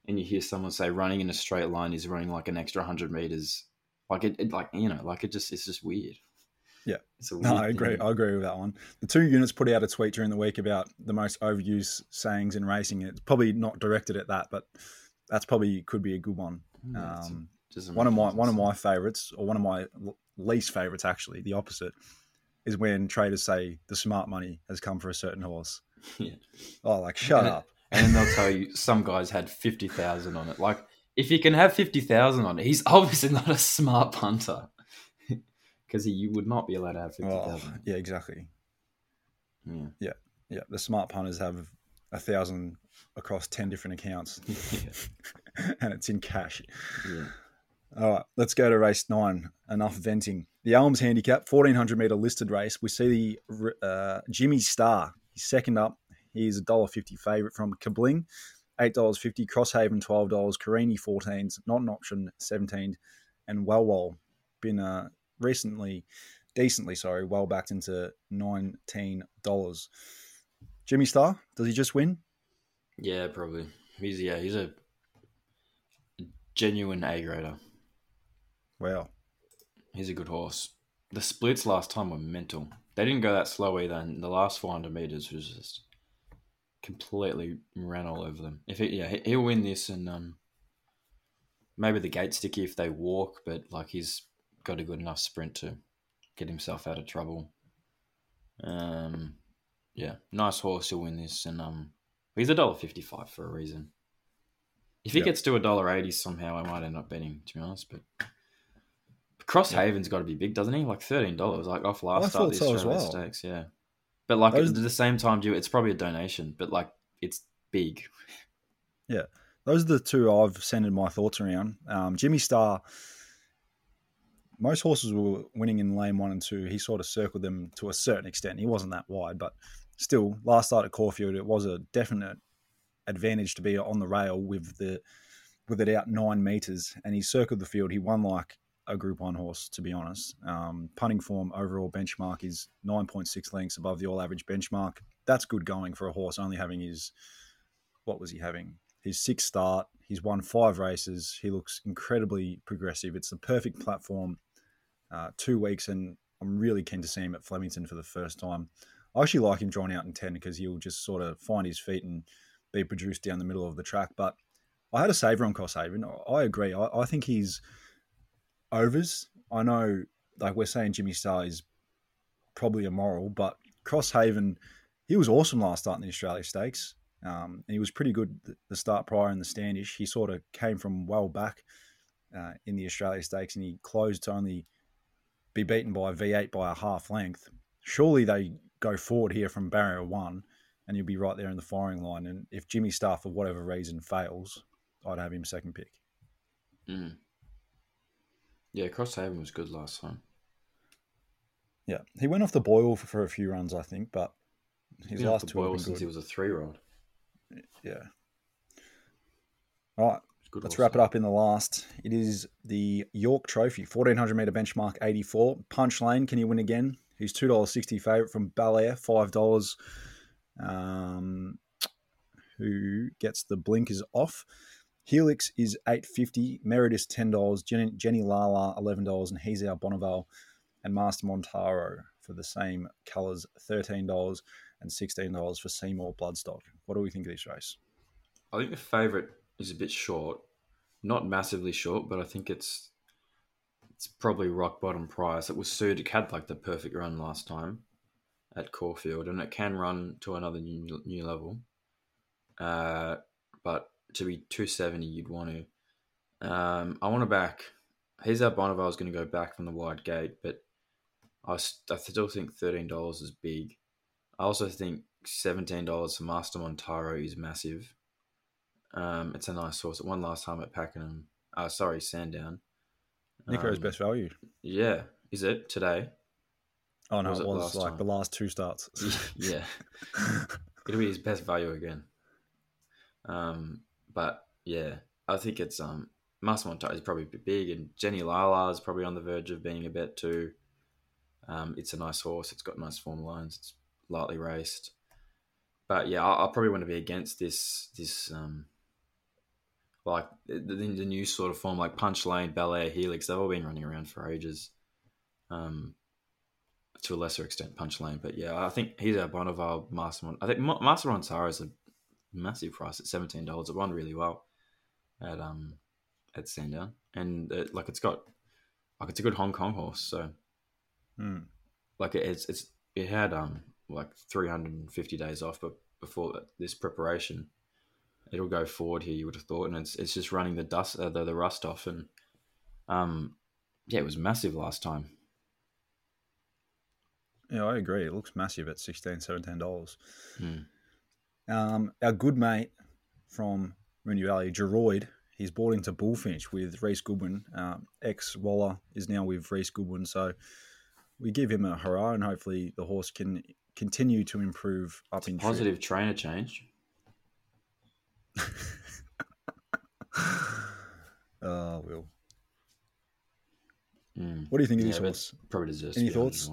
and you hear someone say running in a straight line is running like an extra hundred meters. Like it, it, like you know, like it just it's just weird. Yeah. it's a No, I agree. thing. I agree with that one. The two units put out a tweet during the week about the most overused sayings in racing. It's probably not directed at that, but that's probably could be a good one. Yeah, Um, one of my one of my favorites, or one of my least favorites, actually, the opposite, is when traders say the smart money has come for a certain horse. Yeah. Oh, like shut And up. And then they'll tell you some guys had fifty thousand on it. Like if you can have fifty thousand on it, he's obviously not a smart punter because you would not be allowed to have fifty Oh, thousand. yeah, exactly. Yeah. Yeah, the smart punters have a thousand across ten different accounts, yeah, and it's in cash. yeah. All right, let's go to race nine. Enough venting. The Elms Handicap, 1400 meter listed race. We see the uh, Jimmy Star. He's second up. He's a $1.50 favourite from Kabling. $8.50. Crosshaven, $12. Carini, 14s. Not an option, 17 And Wellwell, been uh, recently, decently, sorry, well backed into $19. Jimmy Star, does he just win? Yeah, probably. He's yeah, he's a genuine A grader. Wow. He's a good horse. The splits last time were mental. They didn't go that slow either, and the last 400 meters was just completely ran all over them. If he, yeah, he- he'll win this, and um, maybe the gate sticky if they walk, but like he's got a good enough sprint to get himself out of trouble. Um, yeah, nice horse. He'll win this, and um, he's a dollar fifty-five for a reason. If he Yeah. gets to a dollar eighty somehow, I might end up betting. To be honest, but Crosshaven's got to be big, doesn't he? Like thirteen dollars, like off last I start thought the so as well. Stakes, yeah. But like Those- at the same time, you it's probably a donation, but like it's big. Yeah, those are the two I've centered my thoughts around. Um, Jimmy Star, most horses were winning in lane one and two. He sort of circled them to a certain extent. He wasn't that wide, but still, last start at Caulfield, it was a definite advantage to be on the rail with the with it out nine meters, and he circled the field. He won like a Group One horse, to be honest. Um, punting form overall benchmark is nine point six lengths above the all average benchmark. That's good going for a horse only having his what was he having? His sixth start. He's won five races. He looks incredibly progressive. It's the perfect platform. Uh, two weeks, and I'm really keen to see him at Flemington for the first time. I actually like him drawn out in 10 because he'll just sort of find his feet and be produced down the middle of the track. But I had a saver on Crosshaven. I agree. I, I think he's overs. I know, like we're saying, Jimmy Star is probably immoral, but Crosshaven, he was awesome last start in the Australia Stakes. Um, and he was pretty good the start prior in the Standish. He sort of came from well back uh, in the Australia Stakes and he closed to only be beaten by Veight by a half length. Surely they go forward here from barrier one and you'll be right there in the firing line. And if Jimmy Star, for whatever reason, fails, I'd have him second pick. Mm. Yeah, Crosshaven was good last time. Yeah, he went off the boil for, for a few runs, I think, but his He's been off the two boil been since good. he was a three-year-old. Yeah. All right, Good let's wrap it up in the last. It is the York Trophy, 1400 meter benchmark 84. Punch Lane, can you win again? He's $2.60 favourite from Bel Air, $5. Um, who gets the blinkers off. Helix is eight fifty. Meredith ten dollars. Jenny, Jenny Lala eleven dollars, and he's our Bonneville and Master Montaro for the same colours thirteen dollars and sixteen dollars for Seymour Bloodstock. What do we think of this race? I think the favourite is a bit short, not massively short, but I think it's it's probably rock bottom price. It was suited. It had like the perfect run last time at Caulfield, and it can run to another new new level. Uh, but to be two seventy, you'd want to. Um, I want to back. Here's how Bonneville is going to go back from the wide gate, but I, I still think thirteen dollars is big. I also think seventeen dollars for Master Montaro is massive. Um, it's a nice horse. It won last time at Pakenham. Uh, sorry, Sandown. Nico's Um, best value. Yeah, is it today? Oh no, was it it was last like time? the last two starts. yeah, it'll be his best value again. Um, but yeah, I think it's um Montaro is probably a bit big, and Jenny Lala is probably on the verge of being a bet too. Um, it's a nice horse. It's got nice form lines. It's lightly raced. But yeah, I, I probably want to be against this this um like the, the, new sort of form like Punch Lane, Bel Air, Helix. They've all been running around for ages. Um, to a lesser extent, Punch Lane. But yeah, I think he's our Bonneville Master. I think Ma- Master Montaro is a massive price at seventeen dollars. It won really well at um at Sandown, and uh, like it's got like it's a good Hong Kong horse. So Hmm. like it- it's it's it had um like three hundred and fifty days off, but before this preparation, it'll go forward here. You would have thought, and it's it's just running the dust uh, the the rust off, and um yeah, it was massive last time. Yeah, I agree. It looks massive at 16 dollars. Hmm. Um, our good mate from Moonee Valley, Geroid, he's bought into Bullfinch with Reese Goodwin. Um, Ex Waller is now with Reese Goodwin, so we give him a hurrah, and hopefully the horse can continue to improve up in trip. Positive trainer change. Oh, Will. Mm. What do you think of Yeah, this horse? Probably deserves. Any to be on thoughts?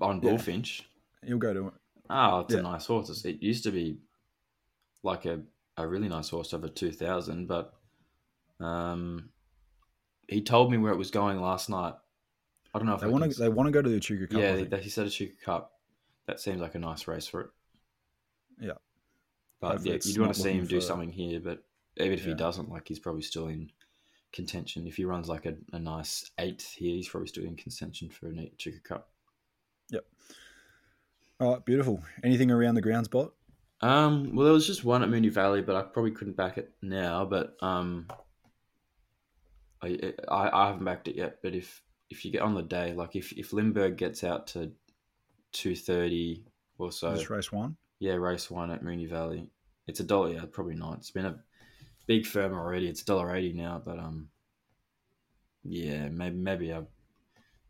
On Yeah. Bullfinch. He'll go to Oh, it's Yeah. a nice horse. It used to be like a, a really nice horse over two thousand, but um, he told me where it was going last night. I don't know if They want to. They want to go to the Chuka Cup. Yeah, they, he said a Chuka Cup. That seems like a nice race for it. Yeah. but Hopefully yeah, you'd want to see him do something here. But even if he doesn't, like he's probably still in contention. If he runs like a, a nice eighth here, he's probably still in contention for a Chuka Cup. All right, beautiful. Anything around the ground spot? Um, well, there was just one at Moonee Valley, but I probably couldn't back it now. But um, I, I I haven't backed it yet. But if if you get on the day, like if if Limburg gets out to two thirty or so, Just race one. yeah, race one at Moonee Valley, it's a dollar. Yeah, probably not. It's been a big firm already. It's dollar eighty now, but um, yeah, maybe maybe I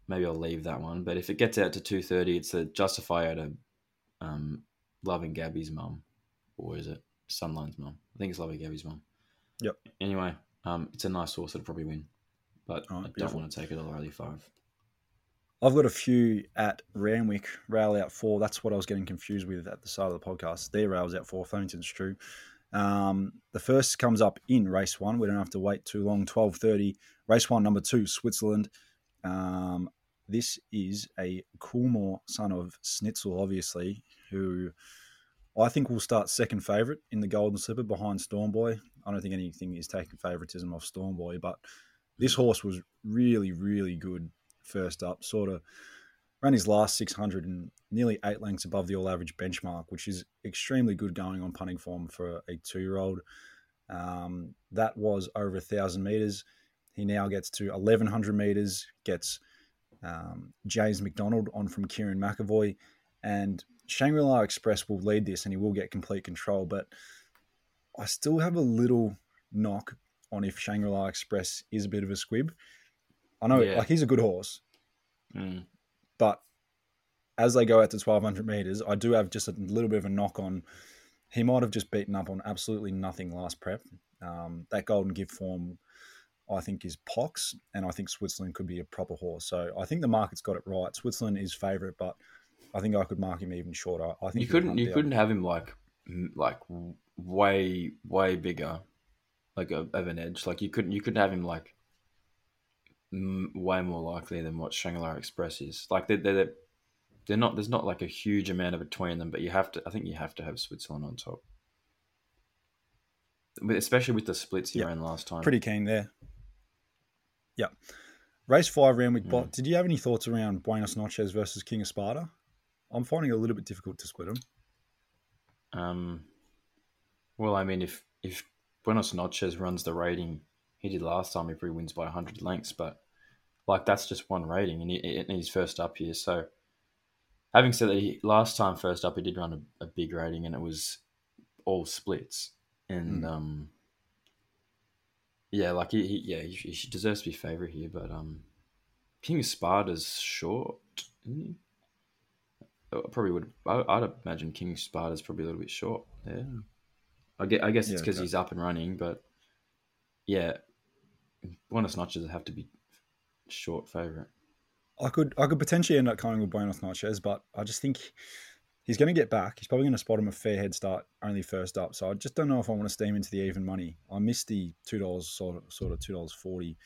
maybe I'll leave that one. But if it gets out to two thirty, it's a justify out of um, loving Gabby's mum, or is it Sunline's mum? I think it's loving Gabby's mum. Yep. Anyway, um, it's a nice horse. It'll probably win, but All right, I don't beautiful. want to take it dollar five. I've got a few at Randwick, rail out four. That's what I was getting confused with at the start of the podcast. Their rails out four, Flemington's true. Um, the first comes up in race one. We don't have to wait too long. Twelve thirty. Race one, number two, Switzerland. Um, this is a Coolmore son of Snitzel, obviously, who I think will start second favourite in the Golden Slipper behind Stormboy. I don't think anything is taking favouritism off Stormboy, but this horse was really, really good first up. Sort of ran his last 600 and nearly eight lengths above the all average benchmark, which is extremely good going on punting form for a two year old. Um, that was over a thousand meters. He now gets to 1100 meters, gets um, James McDonald on from Kerrin McEvoy, and Shangri La Express will lead this and he will get complete control. But I still have a little knock on if Shangri La Express is a bit of a squib. I know, Yeah. like, he's a good horse, Mm. but as they go out to 1200 meters, I do have just a little bit of a knock on. He might have just beaten up on absolutely nothing last prep. Um, that Golden Gift form, I think, is Pox, and I think Switzerland could be a proper horse. So I think the market's got it right. Switzerland is favourite, but I think I could mark him even shorter. I think You couldn't you down- couldn't have him like like way way bigger, like a, of an edge. Like you couldn't you couldn't have him like m- way more likely than what Shangri-La Express is. Like they're, they're they're not there's not like a huge amount of between them, but you have to I think you have to have Switzerland on top, especially with the splits he Yeah. ran last time. Pretty keen there. Race five, Randwick Mm. Bot. Did you have any thoughts around Buenos Noches versus King of Sparta? I'm finding it a little bit difficult to split them. Um, well, I mean, if if Buenos Noches runs the rating he did last time, if he wins by 100 lengths, but like that's just one rating, and, he, and he's first up here. So, having said that, he, last time first up, he did run a, a big rating, and it was all splits, and Mm. um, yeah, like he, he yeah, he, he deserves to be favourite here, but um, King of Sparta's short, isn't he? I probably would. I, I'd imagine King Sparta's probably a little bit short. Yeah, I guess, I guess it's Yeah, because okay. he's up and running, but yeah, Buenos Noches have to be short favorite. I could I could potentially end up going with Buenos Noches, but I just think he's going to get back. He's probably going to spot him a fair head start, only first up. So I just don't know if I want to steam into the even money. I missed the two dollars sort of sort of two dollars forty,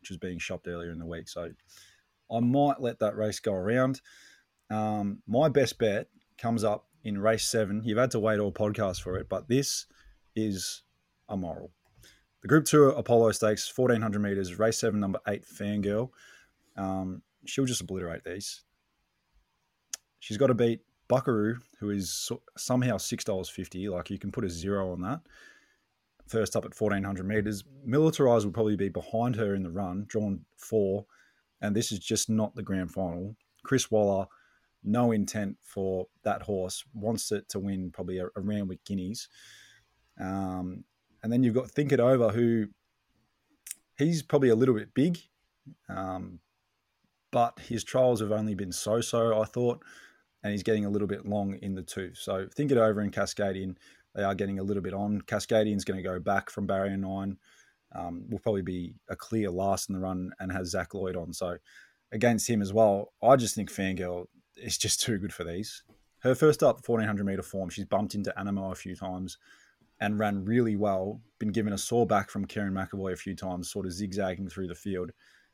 which was being shopped earlier in the week. So I might let that race go around. Um, my best bet comes up in race seven. You've had to wait all podcast for it, but this is a moral. The Group Two Apollo Stakes, fourteen hundred meters, race seven, number eight, Fangirl. Um, she'll just obliterate these. She's got to beat Buckaroo, who is somehow six dollars fifty. Like you can put a zero on that. First up at fourteen hundred meters, Militarize will probably be behind her in the run, drawn four, and this is just not the grand final. Chris Waller, no intent for that horse, wants it to win probably a, a Randwick Guineas. Um, and then you've got Think It Over, who he's probably a little bit big, um, but his trials have only been so so, I thought, and he's getting a little bit long in the tooth. So Think It Over and Cascadian, they are getting a little bit on. Cascadian's going to go back from barrier nine. Um, will probably be a clear last in the run and has Zac Lloyd on. So against him as well, I just think Fangirl is just too good for these. Her first up 1400 meter form, she's bumped into Anamoe a few times and ran really well. Been given a sore back from Kerrin McEvoy a few times, sort of zigzagging through the field.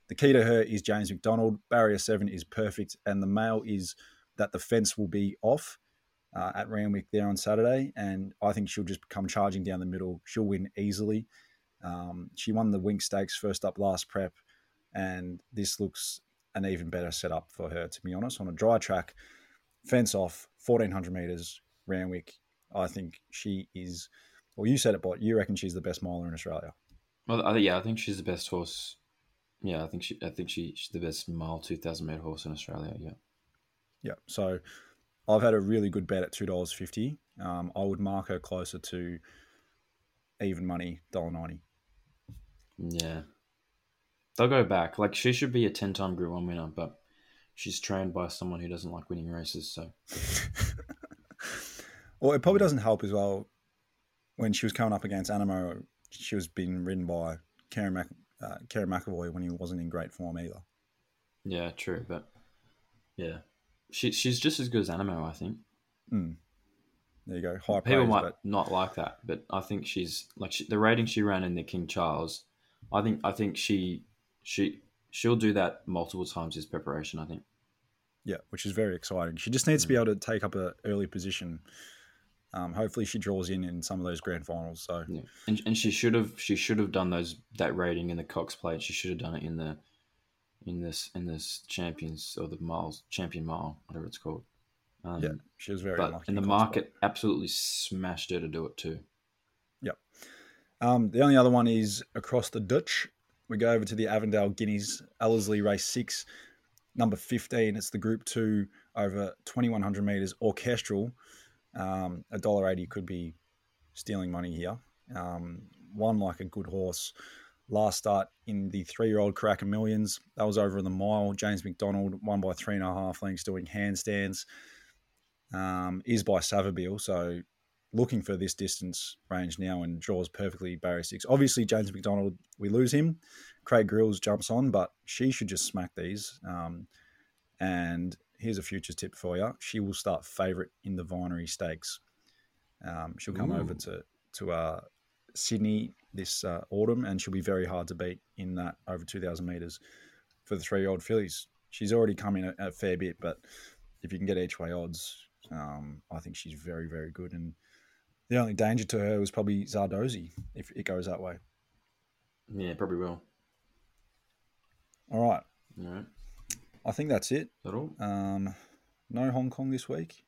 The key to her is James McDonald. Barrier seven is perfect, and the mail is that the fence will be off uh, at Randwick there on Saturday, and I think she'll just come charging down the middle. She'll win easily. Um, she won the Winx Stakes first up last prep, and this looks an even better setup for her, to be honest. On a dry track, fence off, 1400 meters, Randwick. I think she is, well, you said it, but you reckon she's the best miler in Australia. Well, I, yeah, I think she's the best horse. Yeah, I think she. I think she, she's the best mile two thousand meter horse in Australia. Yeah. Yeah. So I've had a really good bet at $2.50. Um, I would mark her closer to even money, $1.90. Yeah. They'll go back. Like she should be a ten time Group One winner, but she's trained by someone who doesn't like winning races. So Well, it probably doesn't help as well when she was coming up against Anamoe. She was being ridden by Karen, Mac, uh, Kerrin McEvoy when he wasn't in great form either. yeah, true. But yeah, she she's just as good as Anamoe. I think Mm. There you go. High people praise, might but not like that, but I think she's like she, the rating she ran in the King Charles. I think I think she she she'll do that multiple times as preparation. I think. yeah, which is very exciting. She just needs to be Mm. able to take up an early position. Um, hopefully, she draws in in some of those grand finals. So Yeah, and, and she should have she should have done those that rating in the Cox Plate. She should have done it in the in this in this champions or the miles champion mile whatever it's called. Um, yeah, she was very but in the market absolutely smashed her to do it too. Um, the only other one is across the Dutch. We go over to the Avondale Guineas, Ellerslie Race 6, number 15. It's the Group 2 over 2100 metres, orchestral. Um, $1.80 could be stealing money here. Um, one like a good horse. Last start in the three year old Karaka Millions. That was over in the mile. James McDonald won by three and a half lengths doing handstands. Um, is by Savabeel. So looking for this distance range now and draws perfectly barrier six. Obviously, James McDonald, we lose him. Craig Grylls jumps on, but she should just smack these. Um, and here's a futures tip for you: she will start favourite in the Vinery Stakes. Um, she'll come over to to uh, Sydney this uh, autumn, and she'll be very hard to beat in that over two thousand meters for the three year old fillies. She's already come in a, a fair bit, but if you can get each way odds, um, I think she's very very good and. The only danger to her was probably Zardozi if it goes that way. Yeah, probably will. All right. All right. I think that's it. That all? Um, no Hong Kong this week.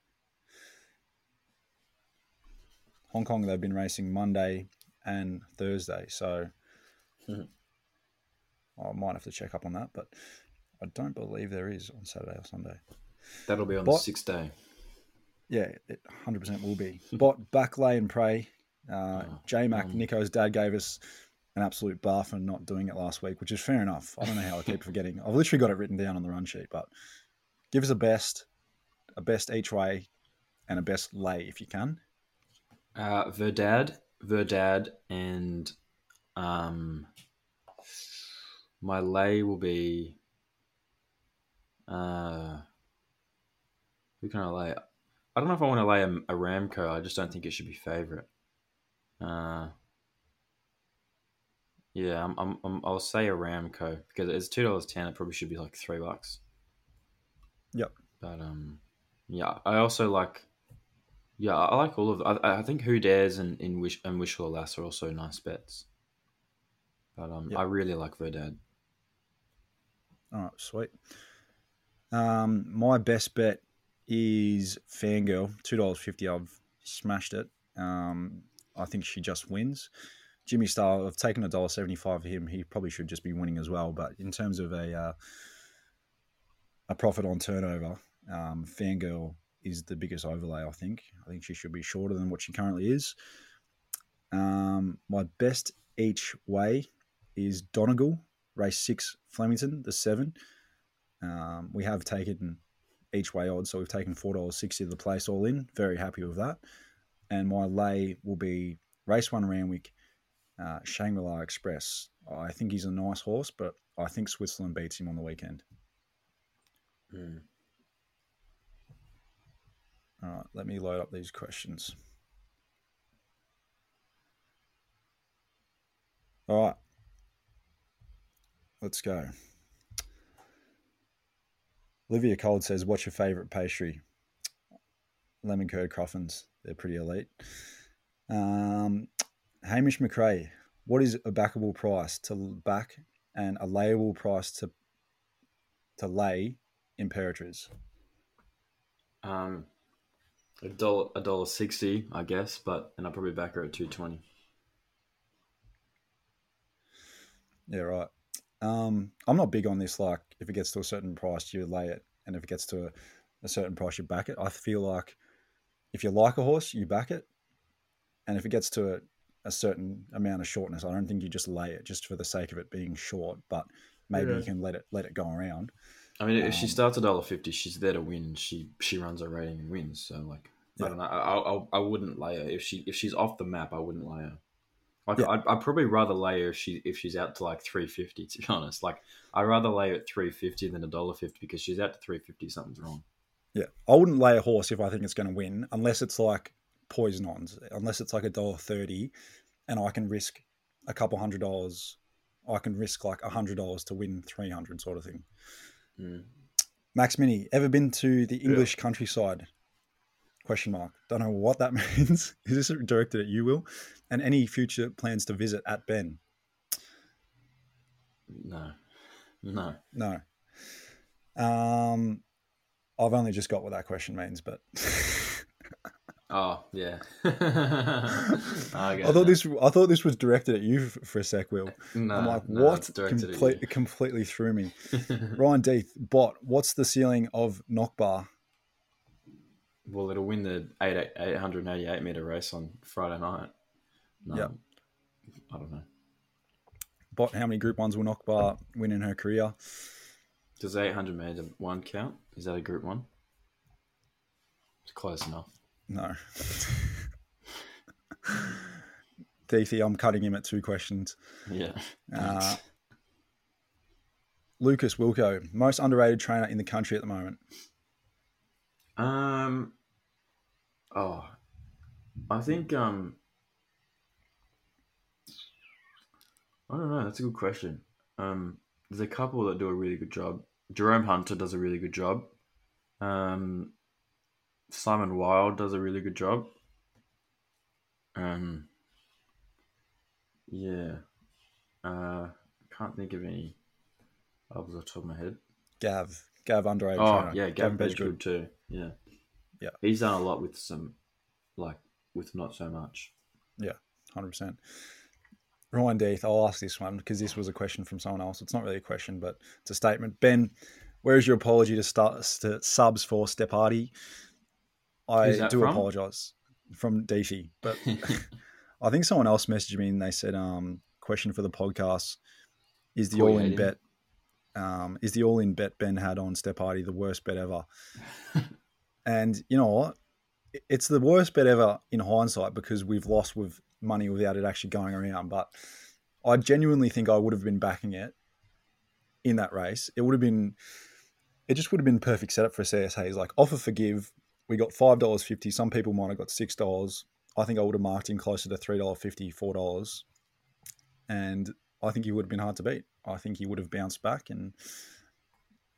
Hong Kong, they've been racing Monday and Thursday, so Mhm. I might have to check up on that, but I don't believe there is on Saturday or Sunday. That'll be on the sixth day. Yeah, it 100% will be. But Backlay and Pray. uh, Oh, J Mac, um, Nico's dad gave us an absolute bar for not doing it last week, which is fair enough. I don't know how I keep forgetting. I've literally got it written down on the run sheet, but give us a best, a best each way, and a best lay if you can. Uh, Verdad, Verdad, and um, my lay will be. Uh, who can I lay? I don't know if I want to lay a, a Ramco. I just don't think it should be favorite. Uh, yeah, I'm, I'm, I'm, I'll say a Ramco because it's two dollars ten. It probably should be like three bucks. Yep. But um, yeah, I also like. Yeah, I like all of. I, I think Who Dares and in Wish and Wishful Alas are also nice bets. But um, Yep. I really like Verdad. All right, sweet. Um, my best bet is Fangirl, two dollars fifty. I've smashed it. Um, I think she just wins. Jimmy Star, I've taken a dollar seventy five for him. He probably should just be winning as well. But in terms of a uh, a profit on turnover, um, Fangirl is the biggest overlay. I think. I think she should be shorter than what she currently is. Um, my best each way is Donegal, race six, Flemington, the seven. Um, we have taken each way odds, so we've taken four dollars sixty to the place all in. Very happy with that. And my lay will be race one Randwick, uh, Shangri La Express. I think he's a nice horse, but I think Switzerland beats him on the weekend. All right, let me load up these questions. All right, let's go. Olivia Cold says, "What's your favourite pastry?" Lemon curd cruffins. They're pretty elite. Um, Hamish McRae, what is a backable price to back and a layable price to to lay Imperatriz? Um, a dollar, a dollar sixty, I guess, but and I'll probably back her at two twenty. Yeah, right. Um, I'm not big on this. Like, if it gets to a certain price, you lay it, and if it gets to a, a certain price, you back it. I feel like if you like a horse, you back it, and if it gets to a, a certain amount of shortness, I don't think you just lay it just for the sake of it being short. But maybe you can let it let it go around. I mean, if she Um, starts a dollar fifty, she's there to win. She she runs her rating and wins. So like, Yeah. I don't know. I, I I wouldn't lay her if she if she's off the map. I wouldn't lay her. Like Yeah. I'd, I'd probably rather lay her if she if she's out to like three fifty. To be honest, like I'd rather lay her at three fifty than a dollar fifty because she's out to three fifty. Something's wrong. Yeah, I wouldn't lay a horse if I think it's going to win, unless it's like poison ons, unless it's like a dollar thirty, and I can risk a couple hundred dollars. I can risk like a hundred dollars to win three hundred, sort of thing. Mm. Max Mini, ever been to the English countryside? Question mark. Don't know what that means. Is this directed at you, Will? And any future plans to visit at Ben? No, no. No. Um, I've only just got what that question means, but Oh yeah. I, I thought it. this. I thought this was directed at you for a sec, Will. No, I'm like, no, what? it's directed at Complete, you. completely threw me. Ryan Deeth, bot. What's the ceiling of Knockbar? Well, it'll win the eight eight hundred eighty eight meter race on Friday night. No, Yep. I don't know. Bot. How many Group Ones will Knockbar win in her career? Does eight hundred meter one count? Is that a group one? It's close enough. No. Deethy, I'm cutting him at two questions. Yeah. Uh, Lucas Wilco, most underrated trainer in the country at the moment. Um. Oh, I think um. I don't know. That's a good question. Um, there's a couple that do a really good job. Jerome Hunter does a really good job. Um, Simon Wilde does a really good job. Um. Yeah. Uh, can't think of any Off the top of my head. Gav, Gav underage. Oh trainer. yeah, Gavin Gavin Bedgood too. Yeah, Yeah. He's done a lot with some, like with not so much. Yeah, hundred percent. Ryan Deeth, I'll ask this one because this was a question from someone else. It's not really a question, but it's a statement. Ben, where is your apology to start to subs for Stepardi? I do from? apologize from Deefy, but I think someone else messaged me and they said, um, question for the podcast is the all in bet um, is the all in bet Ben had on Stepardi the worst bet ever? and you know what? It's the worst bet ever in hindsight because we've lost with money without it actually going around. But I genuinely think I would have been backing it in that race. It would have been, it just would have been perfect setup for CSA. It's like offer forgive. We got five dollars fifty. Some people might have got six dollars. I think I would have marked him closer to three dollar fifty, four dollars, and I think he would have been hard to beat. I think he would have bounced back and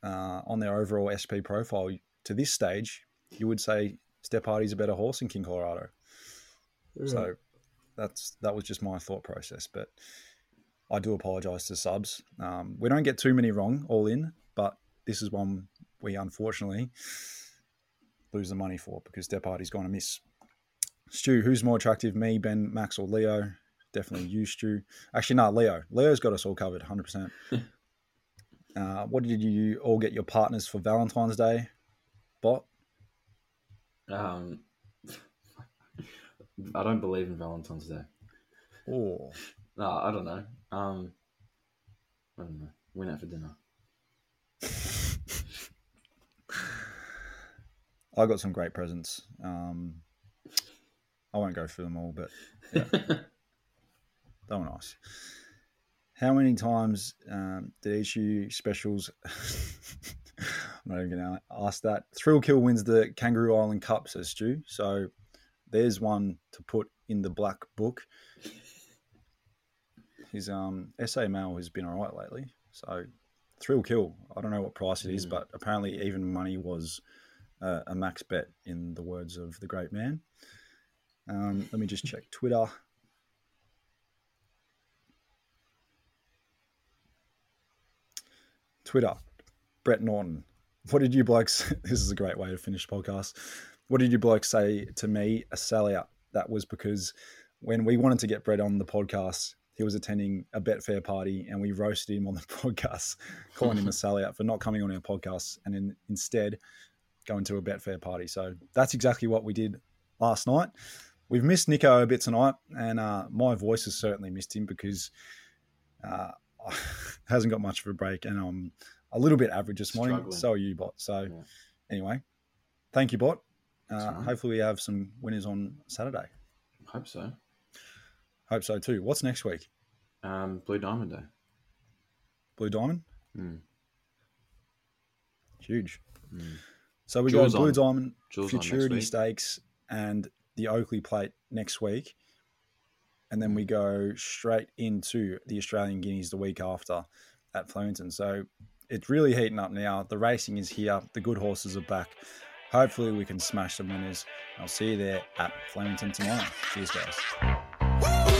uh, on their overall SP profile to this stage, you would say Step Hardy's a better horse in King Colorado. So that's that was just my thought process. But I do apologise to subs. Um, we don't get too many wrong all in, but this is one we unfortunately lose the money for because Step Hardy's going to miss. Stu, who's more attractive, me, Ben, Max, or Leo? Definitely you, Stu. Actually, no, Leo. Leo's got us all covered, 100%. uh, what did you all get your partners for Valentine's Day? Bot? Um, I don't believe in Valentine's Day. Oh, No, I don't know. Um, I don't know. We went out for dinner. I got some great presents. Um, I won't go through them all, but yeah, they were nice. How many times um, did each of you specials? I'm not even going to ask that. Thrill Kill wins the Kangaroo Island Cup, says Stu. So there's one to put in the black book. His um, SA mail has been all right lately. So Thrill Kill. I don't know what price it is, Mm. but apparently even money was uh, a max bet, in the words of the great man. Um, let me just check Twitter. Twitter, Brett Norton. What did you blokes? This is a great way to finish podcast. What did you blokes say to me? A sellout. That was because when we wanted to get Brett on the podcast, he was attending a Betfair party, and we roasted him on the podcast, calling him a sellout for not coming on our podcast, and in, instead going to a Betfair party. So that's exactly what we did last night. We've missed Nico a bit tonight, and uh, my voice has certainly missed him because uh, hasn't got much of a break, and I'm a little bit average this morning. Struggling. So are you, Bot. So Yeah. anyway, thank you, Bot. Uh, right. hopefully, we have some winners on Saturday. Hope so. Hope so too. What's next week? Um, Blue Diamond Day. Blue Diamond. Mm. Huge. Mm. So we Jules got Blue on- Diamond, Jules Futurity. Stakes, and the Oakleigh Plate next week, and then we go straight into the Australian Guineas the week after at Flemington. So it's really heating up now. The racing is here. The good horses are back. Hopefully, we can smash some winners. I'll see you there at Flemington tomorrow. Cheers, guys.